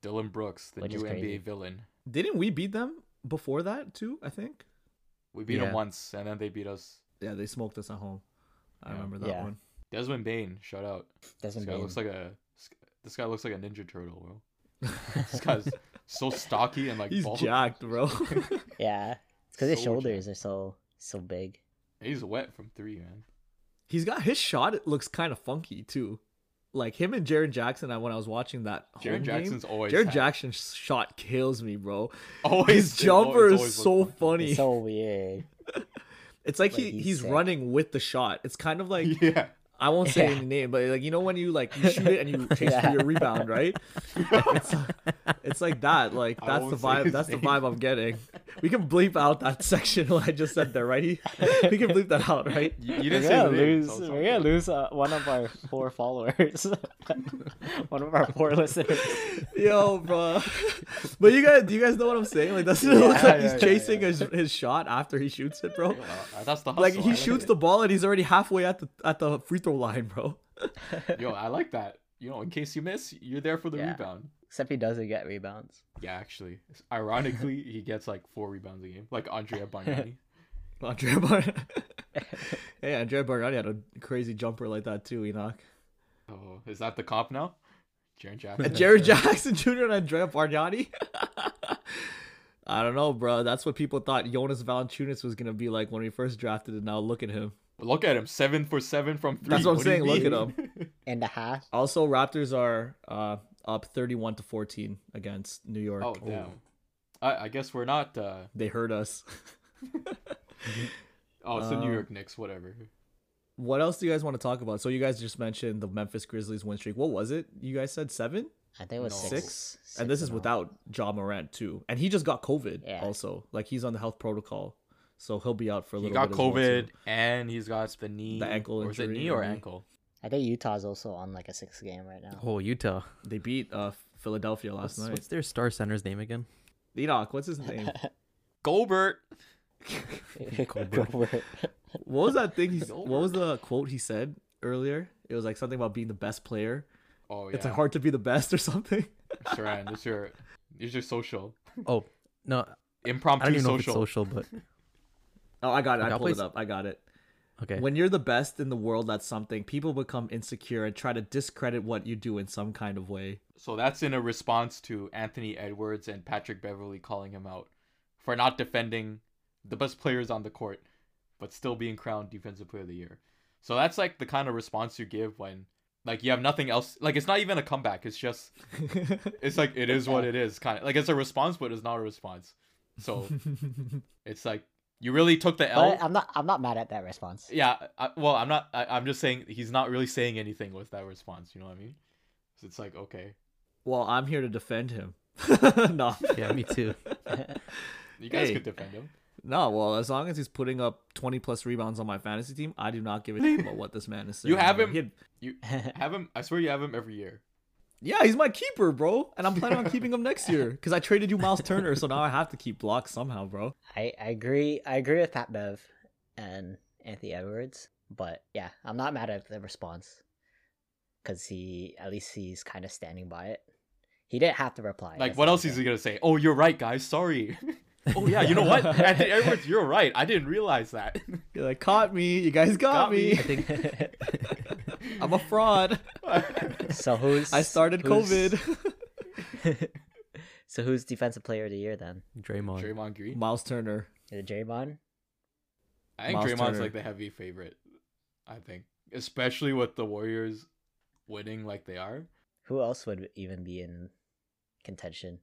Dillon Brooks, the Which new NBA villain. Didn't we beat them before that too? I think. We beat Yeah. them once, and then they beat us. Yeah, they smoked us at home. I Yeah. remember that Yeah. one. Desmond Bane, shout out. This Doesn't guy mean looks like a. This guy looks like a Ninja Turtle, bro. This guy's so stocky and like He's bald. jacked, bro. yeah. It's because his So shoulders are so so big. He's wet from three, man. He's got his shot. It looks kind of funky too. Like him and Jaren Jackson. I when I was watching that Jaren Jackson's game, always Jaren had- Jackson's shot kills me, bro. Always His jumper always, is always so looked funny. It's so weird. It's like Like, he he's he's running with the shot. It's kind of like Yeah. I won't say Yeah. any name, but like you know when you like you shoot it and you chase for your rebound, right? It's, it's like that. Like that's the vibe. his That's the vibe I'm getting. We can bleep out that section what I just said there, right? We can bleep that out, right? You, you We're didn't say gonna the name, lose. we're all gonna lose uh, one of our four followers. one of our four listeners. Yo, bro. But you guys, do you guys know what I'm saying? Like, doesn't it look Yeah, like he's yeah, chasing yeah. his his shot after he shoots it, bro? Yeah, uh, that's the hustle. Like he like shoots the ball and he's already halfway at the at the free throw line, bro. Yo, I like that. You know, in case you miss, you're there for the Yeah. rebound. Except he doesn't get rebounds. Yeah, actually, ironically, he gets like four rebounds a game, like Andrea Bargnani. Andrea Bar. hey, Andrea Bargnani had a crazy jumper like that too, Enoch. oh, is that the cop now? Jaren Jackson. And Jaren Jackson Jr. and Andrea Bargnani. I don't know, bro. That's what people thought Jonas Valanciunas was gonna be like when we first drafted, and now look at him. Look at him, seven for seven from three. That's what I'm do saying, look at mean? And a half. Also, Raptors are uh, up 31 to 14 against New York. oh damn. I, I guess we're not. uh They hurt us. Oh, it's the New Um, York Knicks. Whatever. What else do you guys want to talk about? So you guys just mentioned the Memphis Grizzlies win streak. What was it? You guys said seven, I think it was No. six. six, and this is in a row. without Ja Morant too, and he just got COVID. Yeah. Also, like he's on the health protocol, so he'll be out for a He little. got bit as well, COVID and he's got the knee. The ankle Or is it injury, knee or or knee. ankle? I think Utah's also on like a six game right now. Oh, Utah. They beat uh, Philadelphia last What's, night. what's their star center's name again? Enoch, what's his name? Gobert. Gobert. what was that thing? He, what was the quote he said earlier? It was like something about being the best player. Oh yeah. It's like hard to be the best or something. Saran, this your, this your social. Oh no, I Impromptu don't even know if it's social. social, but Oh, I got it. Okay, I I'll pulled it up. I got it. okay. When you're the best in the world at something, people become insecure and try to discredit what you do in some kind of way. So that's in a response to Anthony Edwards and Patrick Beverley calling him out for not defending the best players on the court, but still being crowned Defensive Player of the Year. So that's like the kind of response you give when like you have nothing else. Like it's not even a comeback. It's just it's like it is what it is. Kind of like it's a response, but it's not a response. So it's like you really took the L. But I'm not. I'm not mad at that response. Yeah, I, well, I'm not. I, I'm just saying he's not really saying anything with that response. You know what I mean? So it's like okay, well, I'm here to defend him. no, Yeah, me too. you guys Hey. could defend him. no. Well, as long as he's putting up 20 plus rebounds on my fantasy team, I do not give a damn about what this man is saying. You have him- He had- You have him. I swear you have him every year. Yeah, he's my keeper, bro, and I'm planning on keeping him next year because I traded you Miles Turner, so now I have to keep blocks somehow, bro. I, I agree. I agree with Pat Bev and Anthony Edwards, but yeah, I'm not mad at the response because he at least he's kind of standing by it. He didn't have to reply. Like, what else is he gonna say? Oh, you're right, guys. Sorry. oh yeah, you know what? Anthony Edwards, you're right. I didn't realize that. You're like, caught me. You guys got, Got me. me. I think I'm a fraud. so who's I started who's- COVID. so who's defensive player of the year then? Draymond. Draymond Green. Miles Turner. Is it Draymond? I think Miles Draymond's Turner. like the heavy favorite. I think, especially with the Warriors winning like they are. Who else would even be in contention?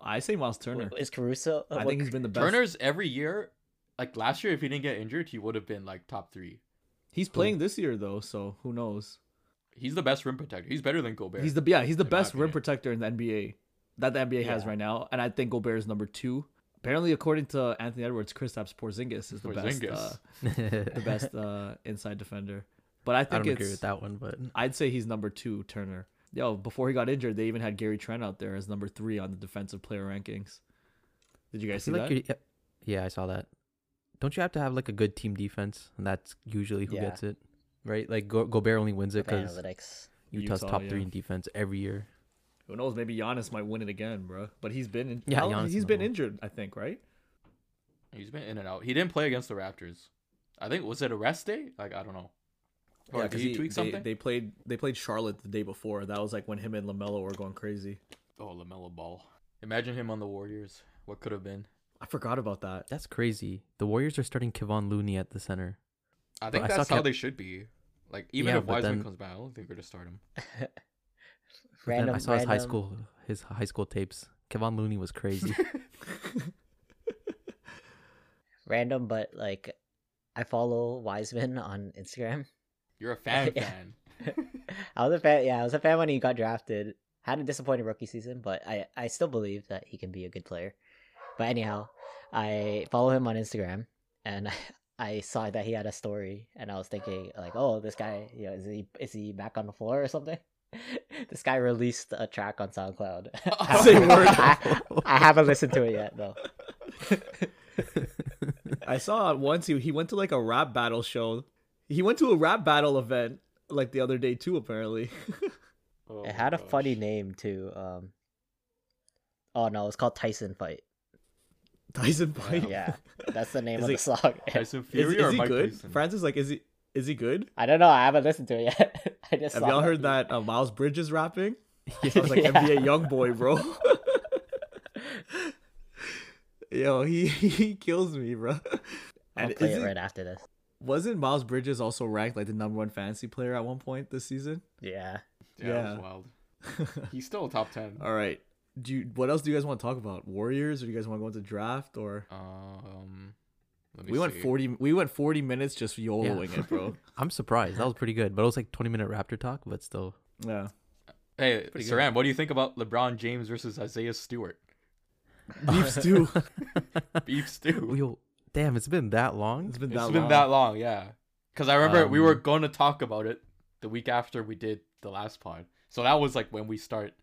I say Miles Turner. Is Caruso? I uh, what- think he's been the best. Turner's every year, like last year, if he didn't get injured, he would have been like top three. He's playing this year though, so who knows? He's the best rim protector. He's better than Gobert. He's the yeah, he's the best rim protector in the NBA that the NBA has right now, and I think Gobert is number two. Apparently, according to Anthony Edwards, Kristaps Porzingis is the best, uh, the best uh, inside defender. But I I think don't it's agree with that one, but I'd say he's number two, Turner. Yo, before he got injured, they even had Gary Trent out there as number three on the defensive player rankings. Did you I guys see like that? yeah, I saw that. Don't you have to have like a good team defense, and that's usually who Yeah. gets it, right? Like Go- Gobert only wins it because analytics? Utah's Utah, top yeah. three in defense every year. Who knows? Maybe Giannis might win it again, bro. But he's been in, Yeah, how- Giannis he's is been injured, I think, right? He's been in and out. He didn't play against the Raptors. I think was it a rest day? Like I don't know. Or Yeah, did he, tweak they, something? they played they played Charlotte the day before. That was like when him and LaMelo were going crazy. Oh, LaMelo Ball. Imagine him on the Warriors. What could have been? I forgot about that. That's crazy. The Warriors are starting Kevon Looney at the center. I think I saw that's how Kev- they should be. Like even Yeah, if Wiseman then- comes back, I don't think we're gonna start him. But random. I saw his high school his high school tapes. Kevon Looney was crazy. Random, but like, I follow Wiseman on Instagram. You're a fan Yeah. fan. I was a fan. Yeah, I was a fan when he got drafted. Had a disappointing rookie season, but I I still believe that he can be a good player. But anyhow, I follow him on Instagram, and I saw that he had a story, and I was thinking like, oh, this guy, you know, is he is he back on the floor or something? this guy released a track on SoundCloud. I, I, I haven't listened to it yet though. I saw it once. He he went to like a rap battle show. He went to a rap battle event like the other day too. Apparently, Oh It my had a funny name too. Um, oh no, it's called Tyson Fight. Tyson fight. Yeah, that's the name Is of he- the song. Tyson Is, Fury is or he Mike good? Tyson? Francis, like, is he is he good? I don't know. I haven't listened to it yet. I just Have y'all heard that uh, Miles Bridges rapping? He sounds like Yeah. NBA young boy, bro. Yo, he he kills me, bro. I'll And play it isn't- right after this. wasn't Miles Bridges also ranked like the number one fantasy player at one point this season? Yeah. Yeah, that Yeah. was wild. He's still a top ten. All right. Do you, what else do you guys want to talk about? Warriors, or do you guys want to go into draft? Or Um, let me we went forty. We went forty minutes just YOLOing it, bro. I'm surprised. That was pretty good, but it was like 20 minute Raptor talk, but still. Yeah. Hey, Pretty Saran, what do you think about LeBron James versus Isaiah Stewart? Beef stew. Beef stew. Yo, damn, it's been that long. It's been It's that been long. that long, yeah. Because I remember we were Um, going to talk about it the week after we did the last pod. So that was like when we start,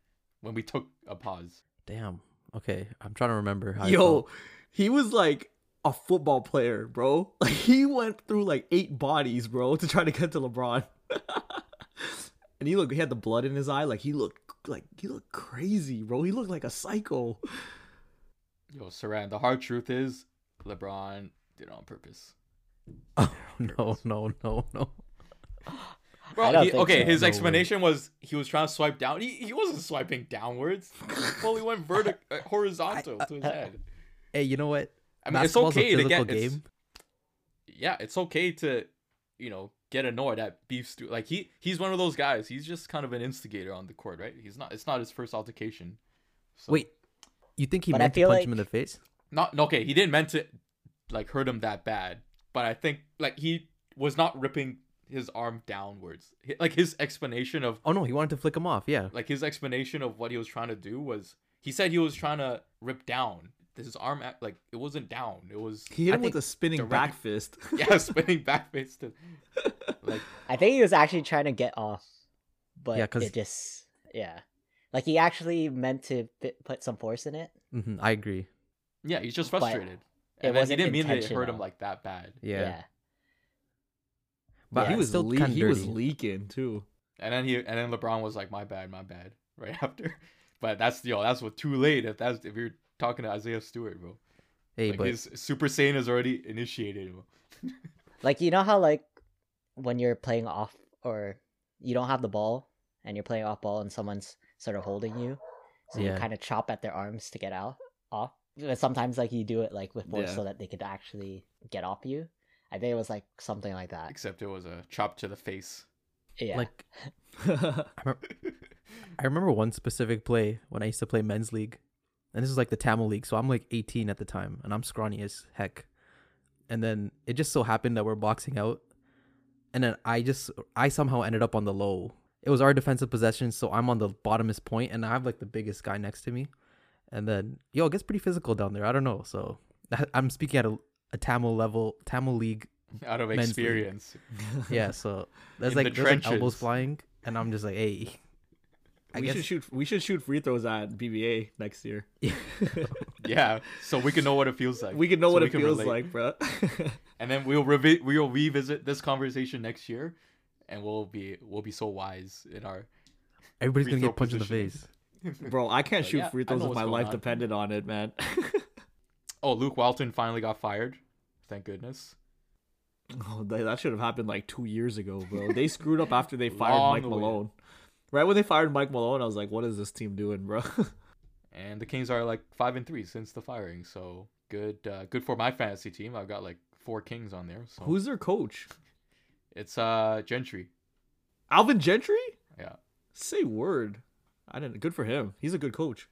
when we took a pause. Damn. Okay, I'm trying to remember how. Yo, he was like a football player, bro. Like he went through like eight bodies, bro, to try to get to LeBron. and he looked, he had the blood in his eye. Like he looked, like he looked crazy, bro. He looked like a psycho. Yo, Saran, the hard truth is LeBron did it on purpose. Oh, no, no, no, no. I Bro, don't he, think okay, so. his No way. explanation was he was trying to swipe down. He, he wasn't swiping downwards. He fully went vertic- uh, horizontal to his head. Hey, you know what? I mean, it's Basketball's a okay to physical get. it's- game. yeah, it's okay to, you know, get annoyed at beef stew. Like he he's one of those guys. He's just kind of an instigator on the court, right? He's not. It's not his first altercation. So, Wait, you think he But meant to feel punch him in the face? not okay. He didn't meant to like hurt him that bad, but I think like he was not ripping his arm downwards. Hi- Like his explanation of Oh no, he wanted to flick him off. Yeah. like his explanation of what he was trying to do was he said he was trying to rip down his arm. act- Like it wasn't down. It was He hit I him with a spinning direct- back fist. yeah, spinning back fist. to like I think he was actually trying to get off, but Yeah, 'cause- it just yeah, like he actually meant to fi- put some force in it. hmm I agree. yeah, he's just frustrated. it And then he wasn't didn't mean that it hurt him like that bad. Yeah. But But he was still le- kinda he was leaking too. And then he and then LeBron was like, "My bad, my bad," right after. But that's yo, that's what too late. If that's if you're talking to Isaiah Stewart, bro, Hey, like but his Super Saiyan is already initiated. Like you know how like when you're playing off or you don't have the ball and you're playing off ball and someone's sort of holding you, so you kind of chop at their arms to get out off. But sometimes like you do it like with force Yeah. so that they could actually get off you. I think it was like something like that. Except it was a chop to the face. Yeah. like I remember, I remember one specific play when I used to play men's league, and this is like the Tamil league. So I'm like 18 at the time, and I'm scrawny as heck. And then it just so happened that we're boxing out, and then I just I somehow ended up on the low. It was our defensive possession, so I'm on the bottomest point, and I have like the biggest guy next to me. And then yo, it gets pretty physical down there. I don't know. So I'm speaking at a, a Tamil level, Tamil league Out of Men's league. experience. yeah, so there's like the there's like elbows flying, and I'm just like, hey. I we guess should shoot. We should shoot free throws at BBA next year. Yeah, so we can know what it feels like. we can know So what it feels relate. like, bro. and then we'll revi- we'll revisit this conversation next year, and we'll be we'll be so wise in our. everybody's gonna get punched in the face. bro, I can't But shoot yeah, free throws if my life on. depended on it, man. Oh, Luke Walton finally got fired. Thank goodness. oh, that, that should have happened like two years ago, bro. They screwed up after they fired Long Mike. Malone. Right when they fired Mike Malone, I was like, "What is this team doing, bro?" And the Kings are like five and three since the firing, so good. Uh, good for my fantasy team. I've got like four Kings on there. So Who's their coach? it's uh Gentry. Alvin Gentry? Yeah. Say word. I didn't. Good for him. He's a good coach.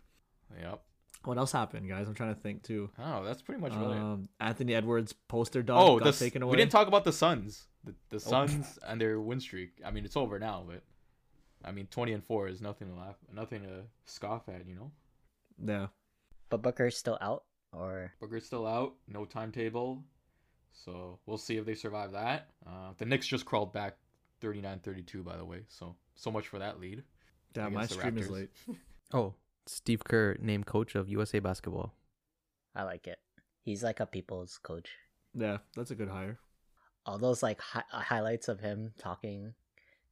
Yep. What else happened, guys? I'm trying to think too. Oh, that's pretty much really. it. Um, Anthony Edwards poster dunk oh, got the, taken away. we didn't talk about the Suns. The, the Oh. Suns and their win streak. I mean, it's over now, but I mean, twenty and four is nothing to laugh, nothing to scoff at. You know, yeah. but Booker's still out, or Booker's still out, no timetable, so we'll see if they survive that. Uh, the Knicks just crawled back 39-32, by the way. So so much for that lead. Yeah, my against the stream is late. Oh, Steve Kerr named coach of USA basketball. I like it. He's like a people's coach. Yeah, that's a good hire. All those like hi- uh, highlights of him talking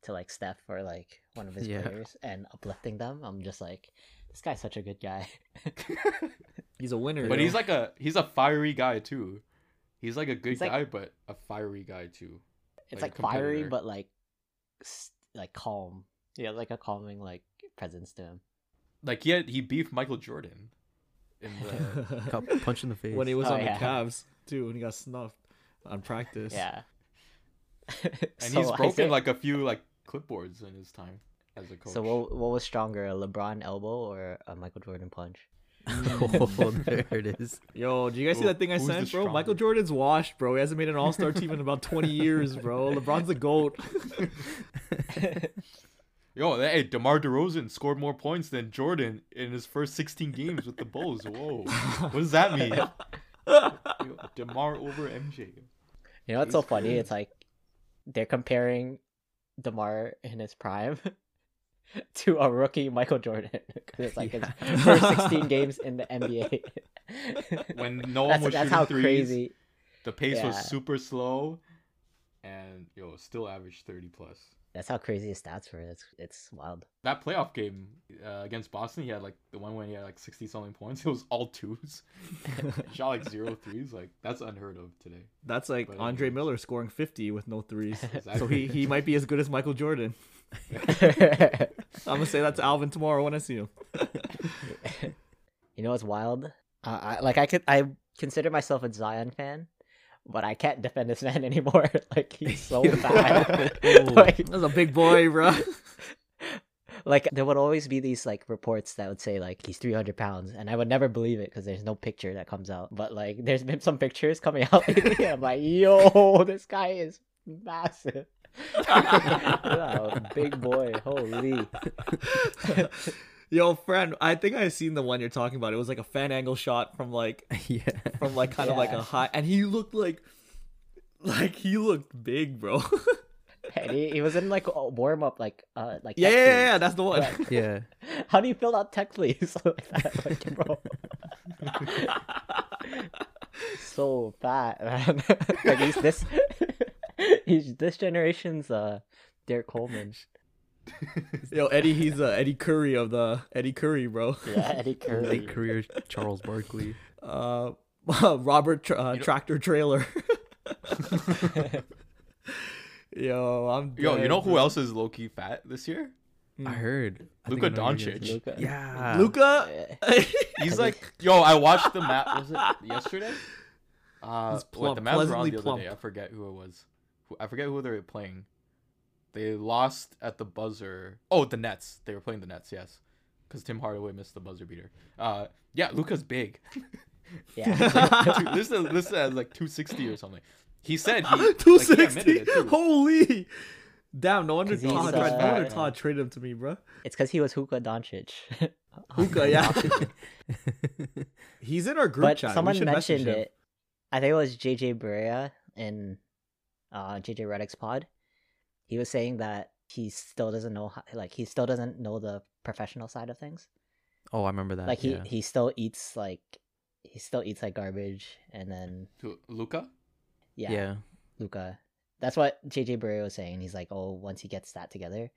to like Steph or like one of his Yeah. players and uplifting them. I'm just like, this guy's such a good guy. He's a winner. But yo. he's like a he's a fiery guy too. He's like a good like- guy, but a fiery guy too. it's Like like, a fiery, but like, s- like calm. Yeah, like a calming like presence to him. Like he had, he beefed Michael Jordan in the Got punched in the face. when he was Oh, on yeah. the Cavs too, when he got snuffed on practice. Yeah. and So he's broken think- like a few like clipboards in his time as a coach. So what, what was stronger, a LeBron elbow or a Michael Jordan punch? Mm. oh, there it is. Yo, do you guys see that thing I sent, bro? Michael? Jordan's washed, bro. He hasn't made an All Star team in about twenty years, bro. LeBron's a goat. Yo, hey, DeMar DeRozan scored more points than Jordan in his first 16 games with the Bulls. Whoa. What does that mean? Yo, DeMar over MJ. You know what's so funny? It's like they're comparing Demar in his prime to a rookie Michael Jordan because it's like Yeah. his first 16 games in the NBA. When no one that's, was that's shooting how threes, crazy. the pace was super slow, and yo, still averaged 30 plus. That's how crazy his stats were. It's it's wild. That playoff game uh, against Boston, he had like the one when he had like 60 something points. It was all twos. Shot like zero threes. Like that's unheard of today. That's like But Andre anyways. Miller scoring fifty with no threes. So he, he might be as good as Michael Jordan. I'm gonna say that to Alvin tomorrow when I see him. you know what's wild? Uh, I like I could I consider myself a Zion fan, but I can't defend this man anymore. like he's so bad. Like, That's a big boy, bro. like there would always be these like reports that would say like he's 300 pounds and i would never believe it because there's no picture that comes out but like there's been some pictures coming out lately and i'm like yo this guy is massive wow, big boy holy Yo, friend, I think I seen the one you're talking about. It was like a fan angle shot from like yeah. from like kind of like a high, and he looked like like he looked big, bro. and he, he was in like a warm up like uh like yeah, yeah, yeah, yeah, that's the one. Like, Yeah. how do you fill out tech please like that like bro so fat man like he's this he's this generation's uh Derrick Coleman Yo, Eddie, he's uh, Eddie Curry of the Eddie Curry, bro. yeah Eddie Curry Late career Charles Barkley. Uh, Robert tra- uh, Tractor Traylor. Yo, I'm. Yo, you know who else is low key fat this year? I heard. I Luka I know who you're Doncic. gonna. Luka. Yeah. Luka. He's like, yo, I watched the map. Was it yesterday? Uh, He's what, the Mavs were on the other plump. day. I forget who it was. I forget who they were playing. They lost at the buzzer. Oh, the Nets. They were playing the Nets. Yes, because Tim Hardaway missed the buzzer beater. Uh, yeah, Luka's big. yeah Two- this is this is like 260 or something. He said he like, he Two admitted sixty. it, too. Holy. Damn, no wonder he's, Todd, tried, no uh, wonder Todd traded him to me, bro. it's because he was Huka Doncic Huka, yeah. He's in our group but chat. Someone should message mentioned it I think it was JJ Barea in uh JJ Redick's pod he was saying that he still doesn't know how, like he still doesn't know the professional side of things Oh, I remember that. like he yeah. he still eats like he still eats like garbage and then Luka. yeah, yeah. Luka. That's what JJ Barea was saying. He's like, oh, once he gets that together,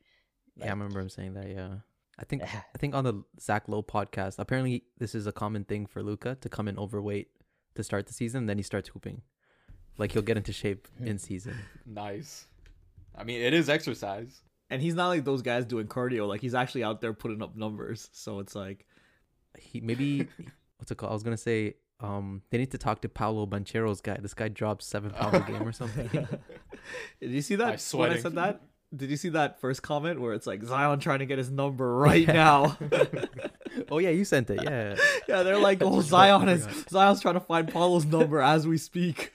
Yeah, I remember him saying that. Yeah, I think I think on the Zach Lowe podcast, apparently this is a common thing for Luka to come in overweight to start the season, then he starts hooping. Like he'll get into shape Hmm. in season. Nice. I mean, it is exercise. And he's not like those guys doing cardio. Like he's actually out there putting up numbers. So it's like, He maybe what's it called? I was gonna say um they need to talk to Paolo Banchero's guy. This guy drops seven pounds a game or something. did you see I'm that when I said that? Did you see that first comment where it's like Zion trying to get his number right now? oh yeah, you sent it. Yeah. yeah, they're like, oh, Zion is. Zion's trying to find Paolo's number as we speak.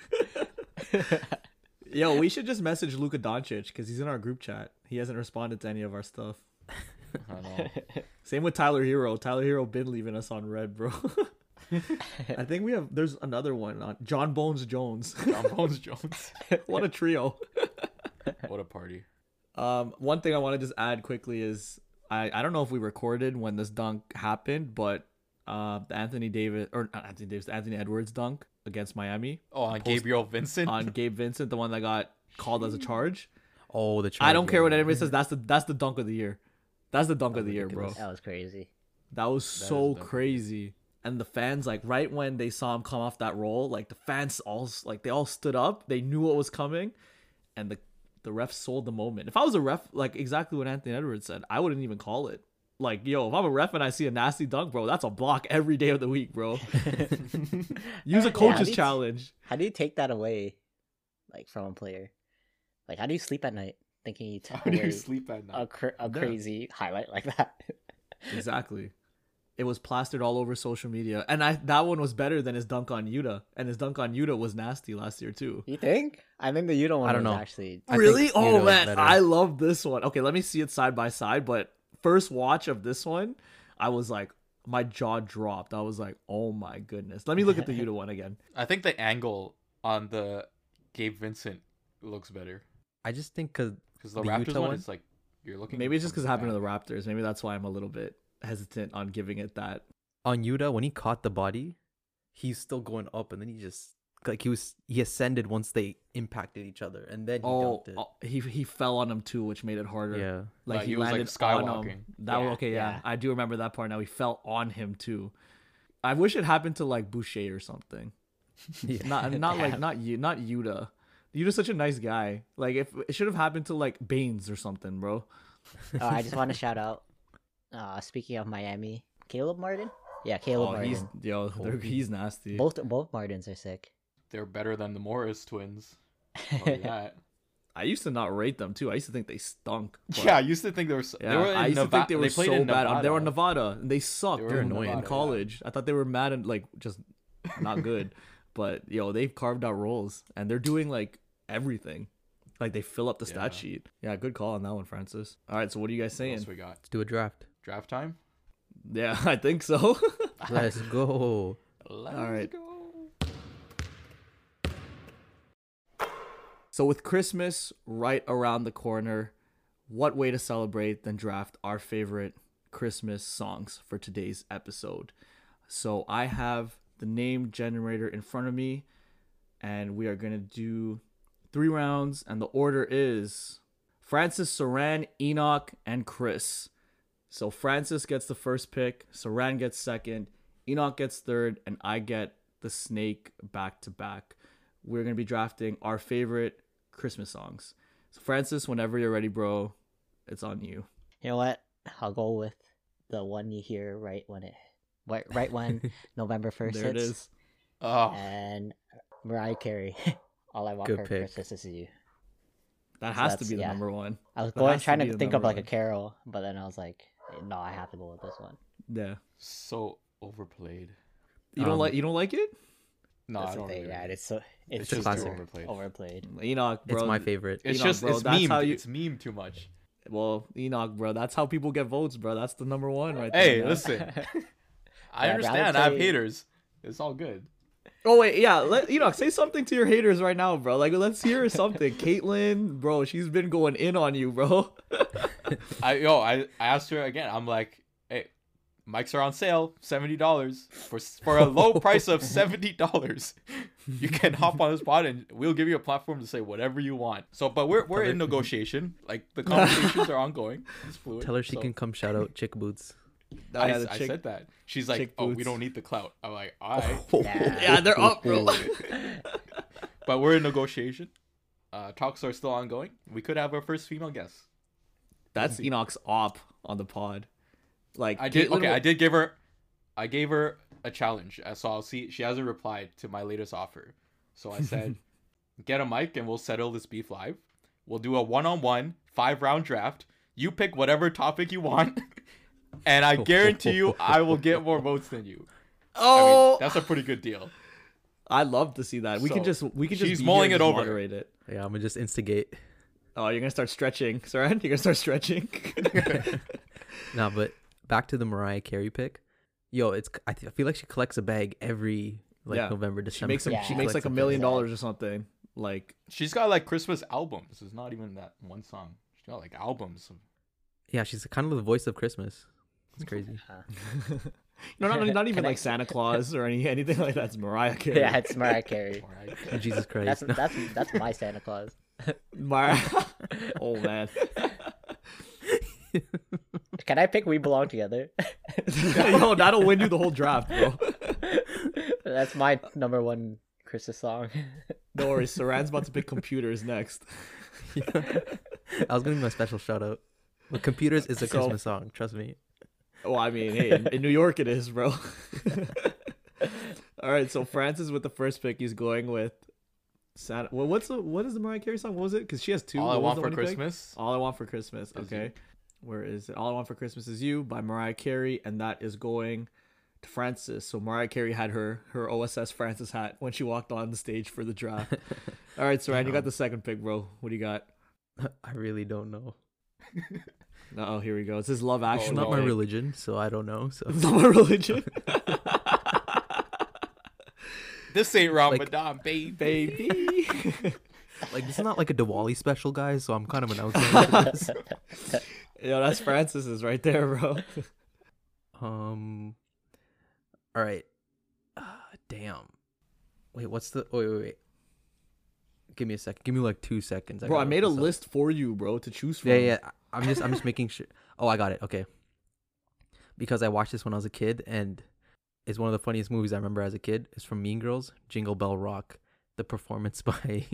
Yo, we should just message Luka Doncic because he's in our group chat. He hasn't responded to any of our stuff. I know. Same with Tyler Herro. Tyler Herro been leaving us on red, bro. I think we have. There's another one on Jon Bones Jones. Jon Bones Jones. what a trio. What a party. Um, one thing I want to just add quickly is I I don't know if we recorded when this dunk happened, but uh, the Anthony Davis or not Anthony Davis, Anthony Edwards dunk against Miami Oh, on Gabriel Vincent. on Gabe Vincent, the one that got called as a charge. Oh, the. I don't care what anybody says. That's the that's the dunk of the year. That's the dunk That of the was year, bro. that was crazy. That was That is so the dunk of the year. crazy. And the fans, like right when they saw him come off that roll, like the fans all like they all stood up. They knew what was coming, and the the ref sold the moment. If I was a ref, like exactly what Anthony Edwards said, I wouldn't even call it. Like, yo, if I'm a ref and I see a nasty dunk, bro, that's a block every day of the week, bro. Use a Yeah, coach's these- challenge. How do you take that away, like from a player? Like, how do you sleep at night thinking you took How do you sleep at a night? cr- a Yeah. crazy highlight like that? Exactly. It was plastered all over social media, and I that one was better than his dunk on Yuta, and his dunk on Yuta was nasty last year too. you think? I think the Yuta one I don't was know. actually. I really? Oh Yuta man, better. I love this one. Okay, let me see it side by side. But first watch of this one, I was like, my jaw dropped. I was like, oh my goodness. Let me look at the Yuta one again. I think the angle on the Gabe Vincent looks better I just think because because the, The Raptors Yuta one, one? is like you're looking. Maybe it's just because it happened to the. Raptors. Maybe that's why I'm a little bit hesitant on giving it that. on Yuta when he caught the body, he's still going up, and then he just like he was he ascended once they impacted each other, and then he Oh, dunked it. oh, he he fell on him too, which made it harder. yeah, like Like, he, he was, like, landed on skywalking. him. That Yeah, okay, yeah. yeah. I do remember that part now. He fell on him too. I wish it happened to like Boucher or something. yeah. Not not like not you not Yuta. Yuta's such a nice guy. Like if it should have happened to like Baines or something, bro. Oh, I just want to shout out. Uh, speaking of Miami, Caleb Martin. Yeah, Caleb oh, Martin. he's yo, he's nasty. Both both Martins are sick. They're better than the Morris twins. I'll tell you that. I used to not rate them too. I used to think they stunk. yeah, I used to think they were. s- Yeah, they were in I used to think they were played so bad. They were in Nevada. Nevada, and they sucked. were They're in annoying. in Nevada, yeah. college. I thought they were mad and like just not good. but yo, they've carved out roles, and they're doing like everything. Like they fill up the stat Yeah. sheet. Yeah, good call on that one, Francis. All right, so what are you guys What saying? else we got? Let's do a draft. Draft time. Yeah, I think so. Let's go. Let's right. go. So with Christmas right around the corner, what way to celebrate than draft our favorite Christmas songs for today's episode? So I have the name generator in front of me and we are going to do three rounds and the order is Francis, Saran, Enoch and Chris. So Francis gets the first pick, Saran gets second, Enoch gets third and I get the snake back to back we're gonna be drafting our favorite Christmas songs. So Francis, whenever you're ready, bro, it's on you. You know what? I'll go with the one you hear right when it, right, right when November first there it hits, is. Oh, and Mariah Carey. All I want Good for pick. Christmas is you. That So has to be the yeah. number one. I was That going has to trying to think of number like a carol, but then I was like, no, I have to go with this one. Yeah. so overplayed. You don't Um, like you don't like it? No, That's I don't thing, agree. yeah, it's so it's, It's a just classic. over- Overplayed. overplayed. Enoch, bro. it's my favorite. It's Enoch, just bro, it's that's meme. how you- It's meme too much. Well, Enoch, bro, that's how people get votes, bro. That's the number one right there. Hey, man. listen. I Yeah, but I understand. I have haters. It's all good. Oh wait, yeah. Let Enoch say something to your haters right now, bro. Like, let's hear something. Caitlyn, bro, she's been going in on you, bro. I yo, I, I asked her again. I'm like, hey, mics are on sale, seventy dollars for for a low price of seventy dollars. You can hop on this pod and we'll give you a platform to say whatever you want. So, but we're we're in negotiation. Like the conversations are ongoing. It's fluid. Tell her she so can come shout out Chick Boots. Oh, I, yeah, the I chick- said that. She's like, chick oh, we don't need the clout. I'm like, all right. Yeah. Yeah, they're up, bro. but we're in negotiation. Uh, talks are still ongoing. We could have our first female guest. That's Enoch's op on the pod. Like, I did. Caitlyn Okay, wa- I did give her. I gave her a challenge. uh, So I'll see. She hasn't replied to my latest offer. So I said, get a mic and we'll settle this beef live. We'll do a one-on-one five round draft. You pick whatever topic you want, and I guarantee you, I will get more votes than you. I mean, Oh, that's a pretty good deal. I'd love to see that. We can just we can just she's be mulling here it just over. Moderate it. Yeah, I'm gonna just instigate. Oh, you're gonna start stretching, Saran. You're gonna start stretching. Nah, but back to the Mariah Carey pick. Yo, it's I, th- I feel like she collects a bag every like Yeah. November, she December. makes a, Yeah. she makes like a million dollars or something. Like She's got like Christmas albums. It's not even that one song. She's got like albums. Yeah, she's kind of the voice of Christmas. It's crazy. no, not, not even like Santa Claus or any anything like that. It's Mariah Carey. Yeah, it's Mariah Carey. Mariah Oh, Jesus Christ. That's No. that's that's my Santa Claus. Mariah. oh man. Can I pick "We Belong Together"? Yo, that'll win you the whole draft, bro. that's my number one Christmas song. No worries. Saran's about to pick computers next. I was gonna give my special shout out. But computers is a So- Christmas song. Trust me. Well, I mean, hey, in, in New York it is, bro. All right, so Francis with the first pick, he's going with Santa. Well, what's the what is the Mariah Carey song? What was it? Because she has two. All I What was want for one he? Christmas. All I want for Christmas. Okay, You. Where is it? All I want for Christmas is you by Mariah Carey, and that is going to Francis. So Mariah Carey had her her OSS Francis hat when she walked on the stage for the draft. All right, Saran, you got the second pick, bro. What do you got? I really don't know. Oh, here we go. It's his Love Actually. It's not my religion, so I don't know. So It's not my religion. This ain't Like- Ramadan, baby. baby. like this is not like a Diwali special, guys. So I'm kind of announcing. this. Yo, that's Francis's right there, bro. Um. All right. Ah, damn. Wait, what's the? Wait, wait, wait. Give me a second. Give me like two seconds. Bro, I made a up. list for you, bro, to choose from. Yeah, yeah. I- I'm just, I'm just making sure. Oh, I got it. Okay. Because I watched this when I was a kid, and it's one of the funniest movies I remember as a kid. It's from Mean Girls, Jingle Bell Rock. The performance by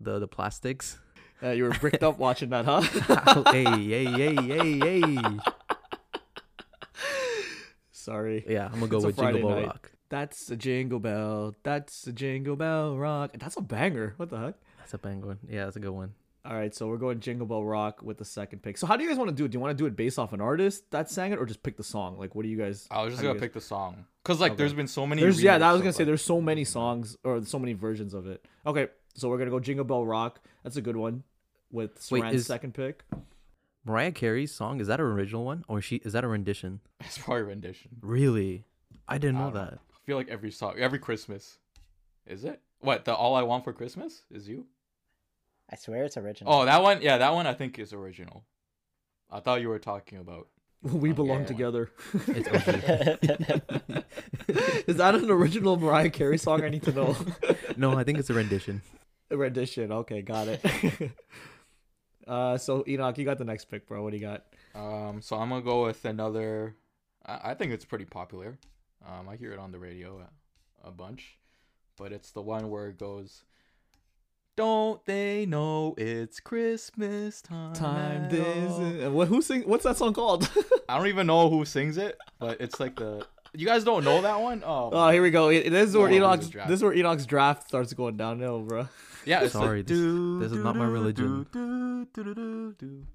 the the Plastics. Uh, you were bricked up watching that, huh? hey, hey, hey, hey, hey. Sorry. Yeah, I'm gonna go It's with Jingle Bell night. Rock. That's a jingle bell. That's a jingle bell rock. That's a banger. What the heck? That's a bang one. Yeah, that's a good one. All right, so we're going Jingle Bell Rock with the second pick. So how do you guys want to do it? Do you want to do it based off an artist that sang it, or just pick the song? Like, what do you guys? I was just how do you gonna guys- pick the song because like Okay. there's been so many. There's yeah, that I was gonna of, say there's so many songs or so many versions of it. Okay, so we're gonna go Jingle Bell Rock. That's a good one with Wait, Saran's is- second pick. Mariah Carey's song is that an original one or she is that a rendition? It's probably a rendition. Really? I didn't I know don't that. I feel like every song, every Christmas, is it? What the All I Want for Christmas is you? I swear it's original. Oh, that one. Yeah, that one I think is original. I thought you were talking about. we belong yeah. together. It's OG. Is that an original Mariah Carey song? I need to know. no, I think it's a rendition. A rendition. Okay, got it. uh, so Enoch, you got the next pick, bro. What do you got? Um, so I'm gonna go with another. I, I think it's pretty popular. Um, I hear it on the radio a, a bunch, but it's the one where it goes. Don't they know it's Christmas time? Time at this. all?" What? Who sing? What's that song called? I don't even know who sings it, but it's like the. You guys don't know that one? Oh, Oh, here we go. This is where Enoch's. draft? This is where Enoch's draft starts going downhill, bro. Yeah. It's Sorry, like, this- "Do, this is do, not my religion." do, do, do, do, do.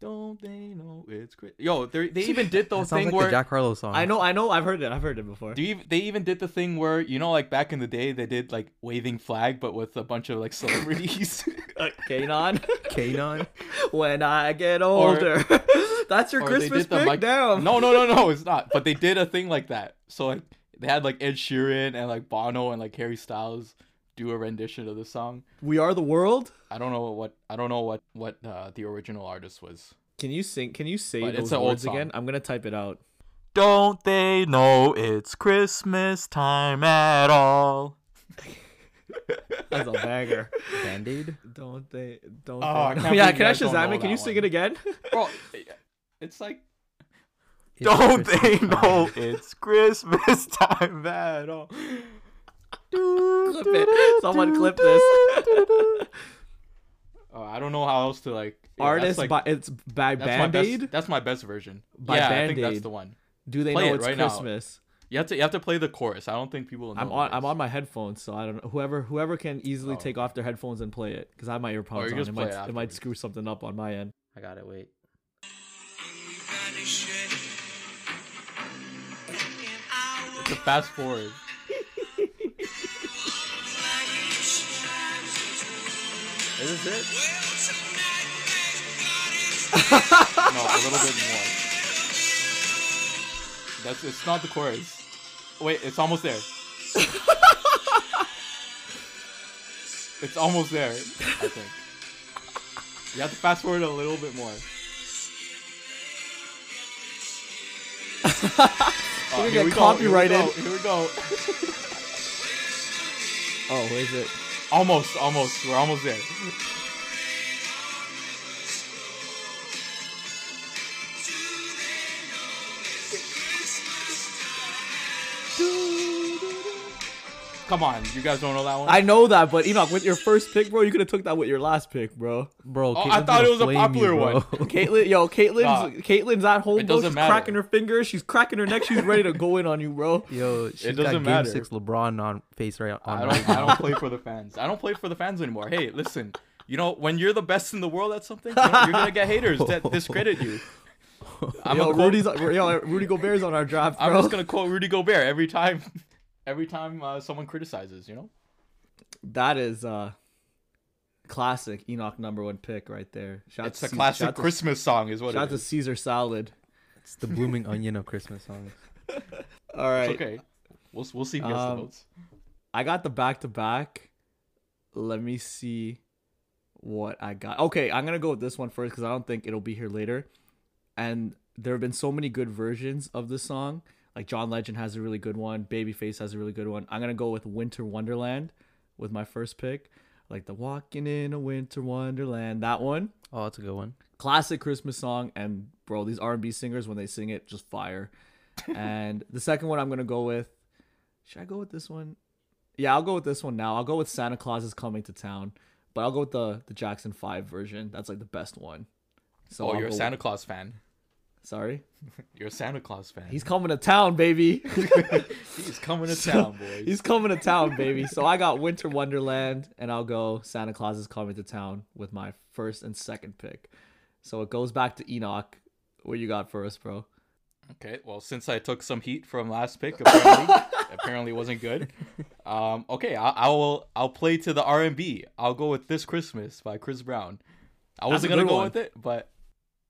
Don't they know it's Christmas? Yo, they they even did That those sounds thing like where the Jack Harlow song. I know. I know. I've heard it. I've heard it before. Do you, they even did the thing where you know like back in the day they did like waving flag but with a bunch of like celebrities Uh, K'naan. K'naan. when I get older. That's your Christmas did pick. mic- Damn. no no no no it's not but they did a thing like that so like they had like Ed Sheeran and like Bono and like Harry Styles do a rendition of the song We are the world. I don't know what I don't know what what uh, the original artist was Can you sing? Can you say But those it's an old words song. again? I'm gonna type it out. don't they know it's Christmas time at all That's a banger. Band Aid. don't they? Don't. Oh, they? can't yeah, believe can I guys Shazam it? Can you that sing one. it again? bro it's like It's Don't Christmas they time. know it's Christmas time at all? Clip it. Someone clip this. Uh, I don't know how else to like. yeah, Artist that's, by it's by that's Band best. Aid. That's my best version. By yeah, I think Band-Aid. that's the one. Do they play know it it's right now. Christmas? You have to you have to play the chorus. I don't think people know. I'm on. I'm on my headphones, so I don't know. Whoever whoever can easily Oh, take off their headphones and play it, because I have my Or earpods on. just It play might it it might screw something up on my end. I got it. Wait. It's a fast forward. Is this it? no, a little bit more. That's it's not the chorus. Wait, it's almost there. it's almost there, I think. You have to fast forward a little bit more. Uh, here get we go, copyrighted. Here we go. Here we go. Oh, where is it? Almost, almost. We're almost there. Come on, you guys don't know that one? I know that, but Enoch, with your first pick, bro, you could have took that with your last pick, bro. Bro, Oh, I thought it was a popular you, one. Caitlyn, yo, Caitlyn's Nah. Caitlyn's at home, It bro. doesn't She's matter. cracking her fingers. She's cracking her neck. She's ready to go in on you, bro. Yo, she's got doesn't Game matter. Six LeBron on face right on. I don't. I don't play for the fans. I don't play for the fans anymore. Hey, listen. You know, when you're the best in the world at something, you know, you're gonna get haters that discredit you. I'm, yo, gonna quote- Rudy's, yo, Rudy Gobert's on our draft, bro. I'm just gonna quote Rudy Gobert every time, every time uh, someone criticizes. You know. That is uh classic Enoch number one pick right there. Shout It's a Caesar- classic shout to- Christmas song, is what Shout it to is. Caesar salad. It's the blooming onion of Christmas songs. All right, It's okay. We'll we'll see who gets Um, the votes. I got the back to back. Let me see what I got. Okay, I'm gonna go with this one first because I don't think it'll be here later. And there have been so many good versions of this song. Like John Legend has a really good one. Babyface has a really good one. I'm gonna go with Winter Wonderland with my first pick. Like the Walking in a Winter Wonderland. That one. Oh, that's a good one. classic Christmas song, and bro, these R and B singers when they sing it, just fire. and the second one I'm gonna go with, should I go with this one? Yeah, I'll go with this one now. I'll go with Santa Claus is coming to town, but I'll go with the the Jackson Five version. That's like the best one. So oh, I'll you're a Santa Claus fan. Sorry. You're a Santa Claus fan. He's coming to town, baby. He's coming to So, town, boys. He's coming to town, baby. So I got Winter Wonderland, and I'll go Santa Claus is coming to town with my first and second pick. So it goes back to Enoch. What you got for us, bro? Okay, well, since I took some heat from last pick, apparently, apparently wasn't good. Um, okay, I, I will. I'll play to the R and B. I'll go with "This Christmas" by Chris Brown. I That's wasn't gonna go one. with it, but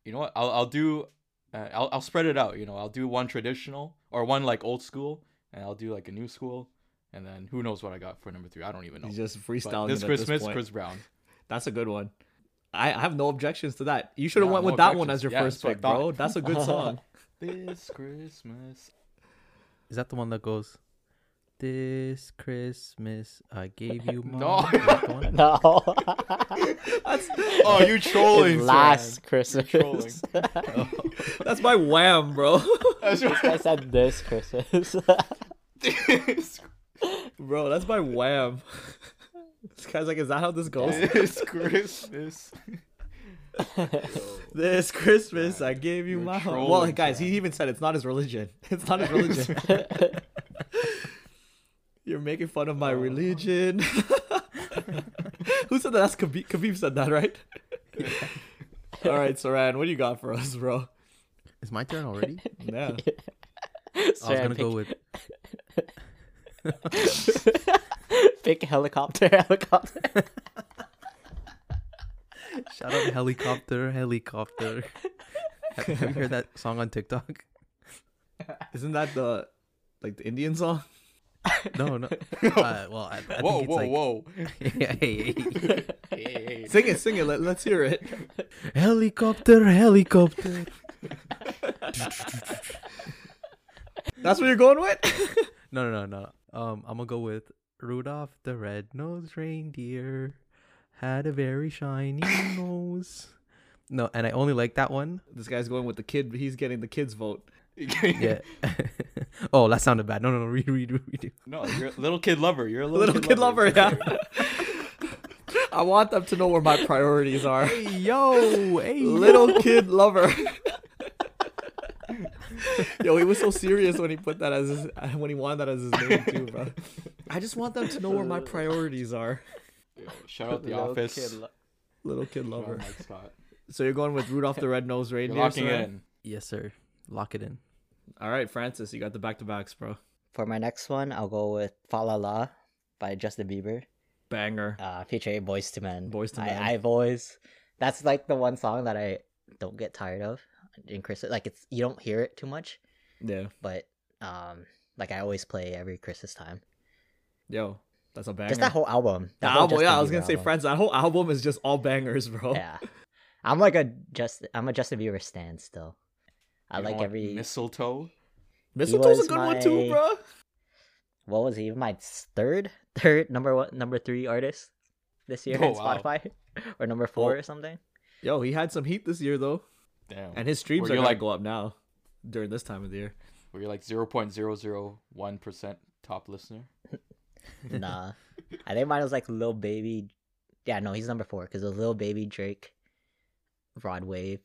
you know what? I'll I'll do. Uh, I'll I'll spread it out. You know, I'll do one traditional or one like old school, and I'll do like a new school, and then who knows what I got for number three? I don't even know. He's just But this Christmas, point. Chris Brown. That's a good one. I I have no objections to that. You should have Yeah, went no with that one as your Yeah, first that's what I pick, bro. That's a good song. This Christmas. Is that the one that goes? This Christmas I gave you my. No. Is that the one? No. That's Oh, you trolling? His last Christmas. trolling. that's my wham, bro. That's I said this Christmas. this, bro, that's my wham. This guy's like, is that how this goes? this Christmas. This Christmas, I gave you You're my heart. Well, trolling, guys, he even said it's not his religion. It's not his religion. You're making fun of my oh. religion. Who said that? That's Khabib. Khabib said that, right? All right, Saran, what do you got for us, bro? Is my turn already? Yeah. I was gonna go with. Pick helicopter, helicopter. Shout out helicopter, helicopter. Have, have you heard that song on TikTok? Isn't that the like the Indian song? No, no. Uh, well, I, I whoa, think it's whoa, like, whoa! Hey, hey. Hey. Sing it, sing it. Let, let's hear it. helicopter, helicopter. That's what you're going with? No, no, no, no. Um, I'm gonna go with Rudolph the Red-Nosed Reindeer had a very shiny nose. No, and I only like that one. this guy's going with the kid. He's getting the kids vote. Yeah. Oh, that sounded bad. No, no, no. Read, read, read, read. No, you're a little kid lover. You're a little, Little kid lover, yeah. I want them to know where my priorities are. Hey, yo, hey, Little kid lover. Yo, he was so serious when he put that as his, when he wanted that as his name too, bro. I just want them to know where my priorities are. Yo, shout out the Little office. kid lo- Little kid lover. Mike Scott. So you're going with Rudolph the Red-Nosed You're Reindeer. locking Saran? it in. Yes, sir. Lock it in. All right, Francis, you got the back-to-backs, bro. For my next one, I'll go with Fa La La by Justin Bieber, Banger. uh, featuring Boyz II Men. Boyz to I, Men. I've always, that's like the one song that I don't get tired of in Christmas. Like it's you don't hear it too much, Yeah. but um, like I always play every Christmas time. Yo, that's a banger. Just that whole album. The that whole album, yeah, I was gonna Bieber say, album. Francis, that whole album is just all bangers, bro. Yeah, I'm like a just I'm a Justin Bieber stan still. I You like every. mistletoe. Mistletoe's a was good one too, bro. What was he? My third, third number one, number three artist this year Oh, on wow. Spotify, or number four Oh. or something. Yo, he had some heat this year though, Damn. and his streams Were are you gonna like- go up now during this time of the year. Were you like zero point zero zero one percent top listener? nah, I think mine was like Lil Baby. Yeah, no, he's number four because it was Lil Baby, Drake, Rod Wave,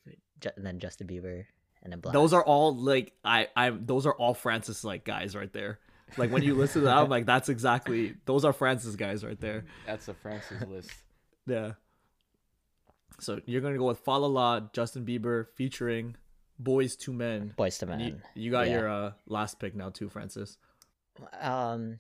and then Justin Bieber, and then Black. Those are all like I, I, those are all Francis like guys right there. Like when you listen to that, I'm like, that's exactly those are Francis guys right there. That's a Francis list. Yeah. So you're gonna go with Fa La La, Justin Bieber featuring Boyz II Men. Boys to You, Men. you got Yeah. your uh, last pick now too, Francis. Um,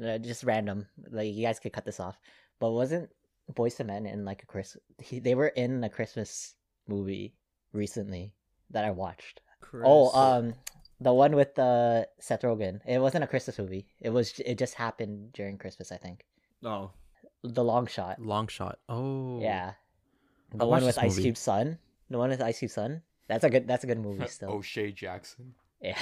just random. Like you guys could cut this off, but wasn't Boyz II Men in like a Chris? He, they were in a Christmas movie recently that I watched. Oh, um, the one with uh, Seth Rogen. It wasn't a Christmas movie. It was. It just happened during Christmas, I think. oh, The Long Shot. Long shot. Oh. Yeah. I The one with Ice movie. Cube's son. The one with Ice Cube's son. That's a good. That's a good movie still. O'Shea Jackson. Yeah.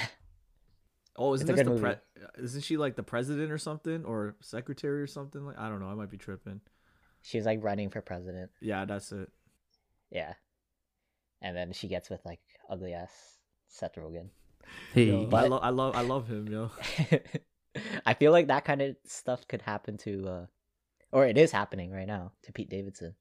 oh, isn't It's this the movie. pre- isn't she like the president or something or secretary or something? Like I don't know. I might be tripping. She's like running for president. Yeah, that's it. Yeah. And then she gets with like ugly ass Seth Rogen. Hey. Yo, I, But- lo- I love I love him, yo. I feel like that kind of stuff could happen to, uh, or it is happening right now to Pete Davidson.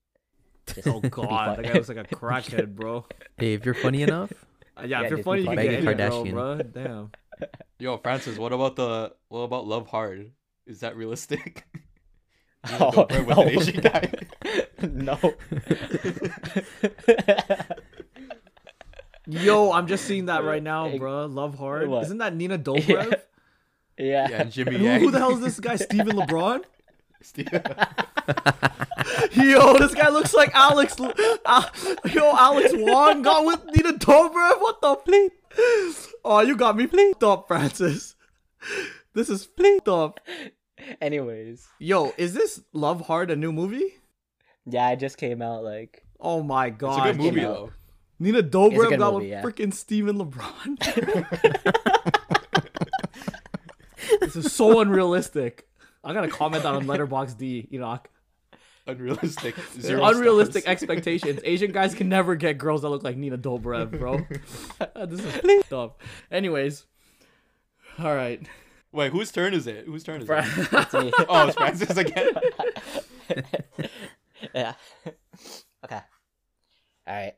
Just Oh god, that guy looks like a crackhead, bro. Hey, if you're funny enough, Uh, yeah, Yeah, if you're Disney funny, you can Plus. get any Megan girl, Kardashian. bro. Damn. Yo, Francis, what about the what about Love Hard? Is that realistic? Oh, know, Dobrev with an no. Asian guy. no. Yo, I'm just seeing that right now, Hey, bro. Love hard. what? Isn't that Nina Dobrev? yeah. Yeah, and Jimmy Who, who the hell is this guy? Steven LeBron? Steve- Yo, this guy looks like Alex. Uh, yo, Alex Wong got with Nina Dobrev. What the bleep? Oh, you got me bleeped up, Francis. This is bleeped up. Anyways, Yo, is this Love Hard a new movie? yeah, it just came out like Oh my god! It's god. a good movie though. Nina Dobrev good got movie, with yeah. freaking Steven LeBron. this is so unrealistic. I gotta comment that on Letterboxd, Enoch. Unrealistic. Zero Unrealistic stars. expectations. Asian guys can never get girls that look like Nina Dobrev, bro. this is f***ed up. Anyways, all right. Wait, whose turn is it? Whose turn is it? it's me. Oh, it's Francis again. yeah. Okay. All right.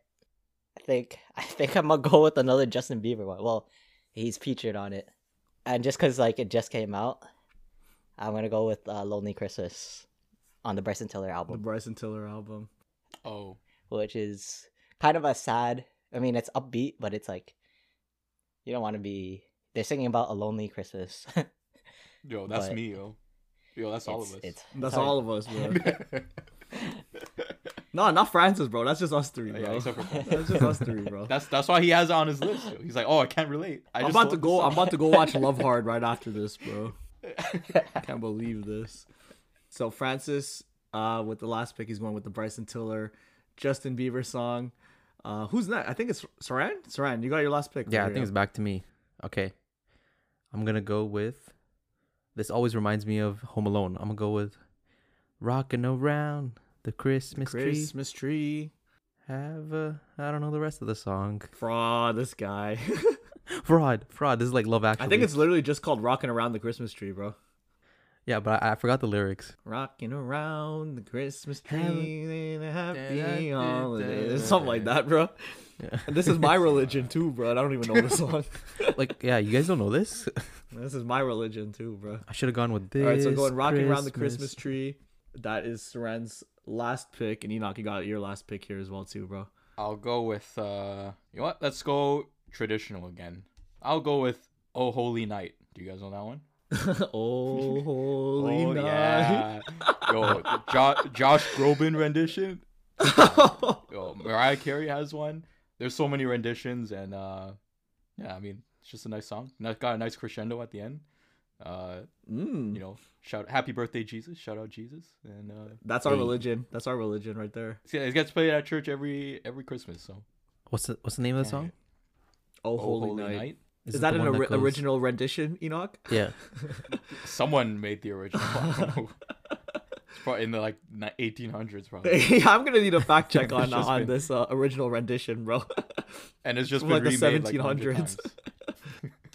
I think I think I'm gonna go with another Justin Bieber one. Well, he's featured on it, and just cause like it just came out, I'm gonna go with uh, "Lonely Christmas" on the Bryson Tiller album. The album, Bryson Tiller album. Oh, which is kind of a sad. I mean, it's upbeat, but it's like you don't want to be. They're singing about a lonely Christmas. yo, that's But- me, yo. Yo, that's all of us. It's, That's it's hard. all of us, bro. No, not Francis, bro. That's just us three, Yeah, bro. except for Francis. That's just us three, bro. That's that's why he has it on his list. Yo. He's like, oh, I can't relate. I I'm just about to go. I'm about to go watch Love Hard right after this, bro. I can't believe this. So Francis, uh, with the last pick, he's going with the Bryson Tiller, Justin Bieber song. Uh, who's next? I think it's Saran. Saran, you got your last pick. Yeah, I right think it's back to me. Okay. I'm gonna go with this always reminds me of Home Alone. I'm gonna go with Rocking Around the Christmas, tree. Christmas tree. Have a I don't know the rest of the song. Fraud. This guy. Fraud. Fraud. This is like Love Actually. I think it's literally just called "Rocking Around the Christmas Tree," bro. Yeah, but I, I forgot the lyrics. Rocking around the Christmas tree, happy Da- da- da- holidays, something like that, bro. Yeah. This is my religion too, bro. I don't even know the song. like, yeah, you guys don't know this? This is my religion too, bro. I should have gone with this. All right, so going rocking around the Christmas tree. That is Saran's last pick, and Enoch, you got your last pick here as well too, bro. I'll go with uh you know what? Let's go traditional again. I'll go with Oh Holy Night. Do you guys know that one? oh, holy oh night. yeah. Yo, jo- Josh Groban rendition. Yo, Mariah Carey has one. There's so many renditions and uh yeah, I mean, it's just a nice song. Got a nice crescendo at the end. Uh, mm, you know, shout happy birthday Jesus, shout out Jesus. And uh that's our Hey. religion. That's our religion right there. Yeah, it gets played at church every every Christmas, so What's the What's the name of the song? Oh, Oh holy, night. Is, it that an one ori- goes- original rendition, Enoch? Yeah. Someone made the original. I don't know. It's probably in the like 1800s, probably. yeah, I'm gonna need a fact check on on been- this uh, original rendition, bro. And it's just From, been like, the remade like 100 1700s. times.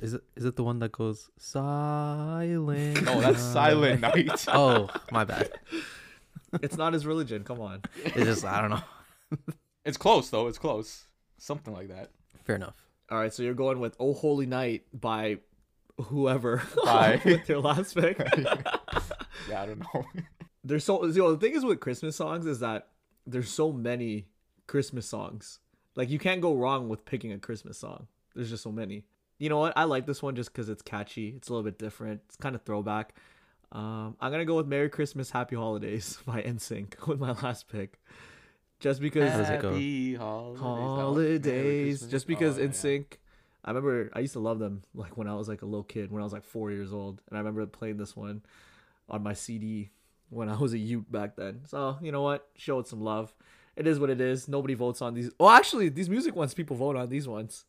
Is it Is it the one that goes silent? No, oh, that's? Silent Night. Oh, my bad. it's not his religion. Come on. It's just I don't know. It's close though. It's close. Something like that. Fair enough. All right, so you're going with "Oh Holy Night" by whoever By- with your last pick. Yeah, I don't know. there's so you know, the thing is with Christmas songs is that there's so many Christmas songs. Like you can't go wrong with picking a Christmas song. There's just so many. You know what? I like this one just because it's catchy. It's a little bit different. It's kind of throwback. Um, I'm gonna go with "Merry Christmas, Happy Holidays" by NSYNC with my last pick, just because How it? Happy holidays. that one? Merry holidays just because Oh, yeah. NSYNC I remember I used to love them like when I was like a little kid when I was like 4 years old and I remember playing this one on my CD when I was a youth back then. So, you know what? Show it some love. It is what it is. Nobody votes on these. Oh, actually, these music ones people vote on these ones.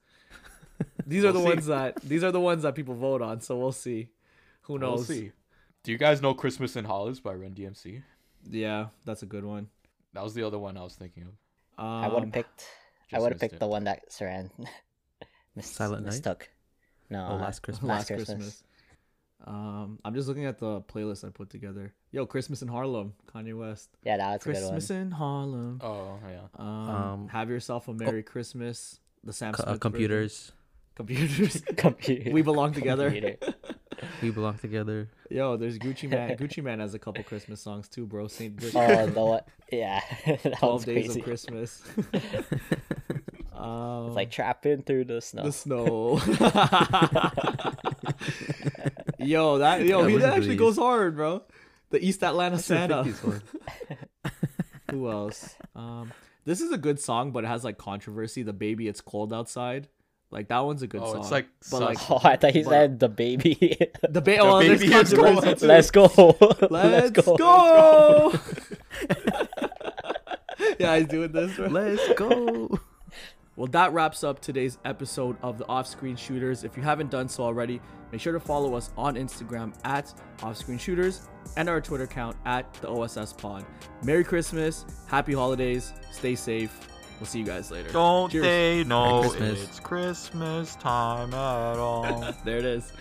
These are We'll the see. ones that these are the ones that people vote on, so we'll see. Who We'll knows? see. Do you guys know Christmas in Hollis by Run DMC? Yeah, that's a good one. That was the other one I was thinking of. Um, I would have picked. I would have picked it. the one that Saran mis- Silent Night? mistook. No, Oh, Last Christmas. Last Christmas. Um, I'm just looking at the playlist I put together. Yo, Christmas in Harlem, Kanye West. Yeah, that was a good one. Christmas in Harlem. Oh yeah. Um, Um, have yourself a Merry Christmas. the Sam Co- Smith uh, version. Computers. computers. Computer. we belong together. Computer. We belong together. Yo, there's Gucci Mane. Gucci Mane has a couple Christmas songs too, bro. Saint Bridget. Oh, the what? Yeah, that Twelve Days crazy. of Christmas. um, It's like trapping through the snow. the snow. yo, that yo, That he was actually Glee's. goes hard, bro. The East Atlanta That's Santa. Who else? Um, this is a good song, but it has like controversy. The baby, it's cold outside. Like that one's a good Oh, song. it's like but like sus. Oh, I thought you But- said the baby. the, ba- oh, baby is controversy cold. too. Let's go. Let's go. yeah, he's doing this. Bro. Let's go. Well, that wraps up today's episode of the Off Screen Shooters. If you haven't done so already, make sure to follow us on Instagram at Off Screen Shooters and our Twitter account at the OSS Pod. Merry Christmas, Happy Holidays, stay safe. We'll see you guys later. Don't Cheers. they know Christmas. it's Christmas time at all? There it is.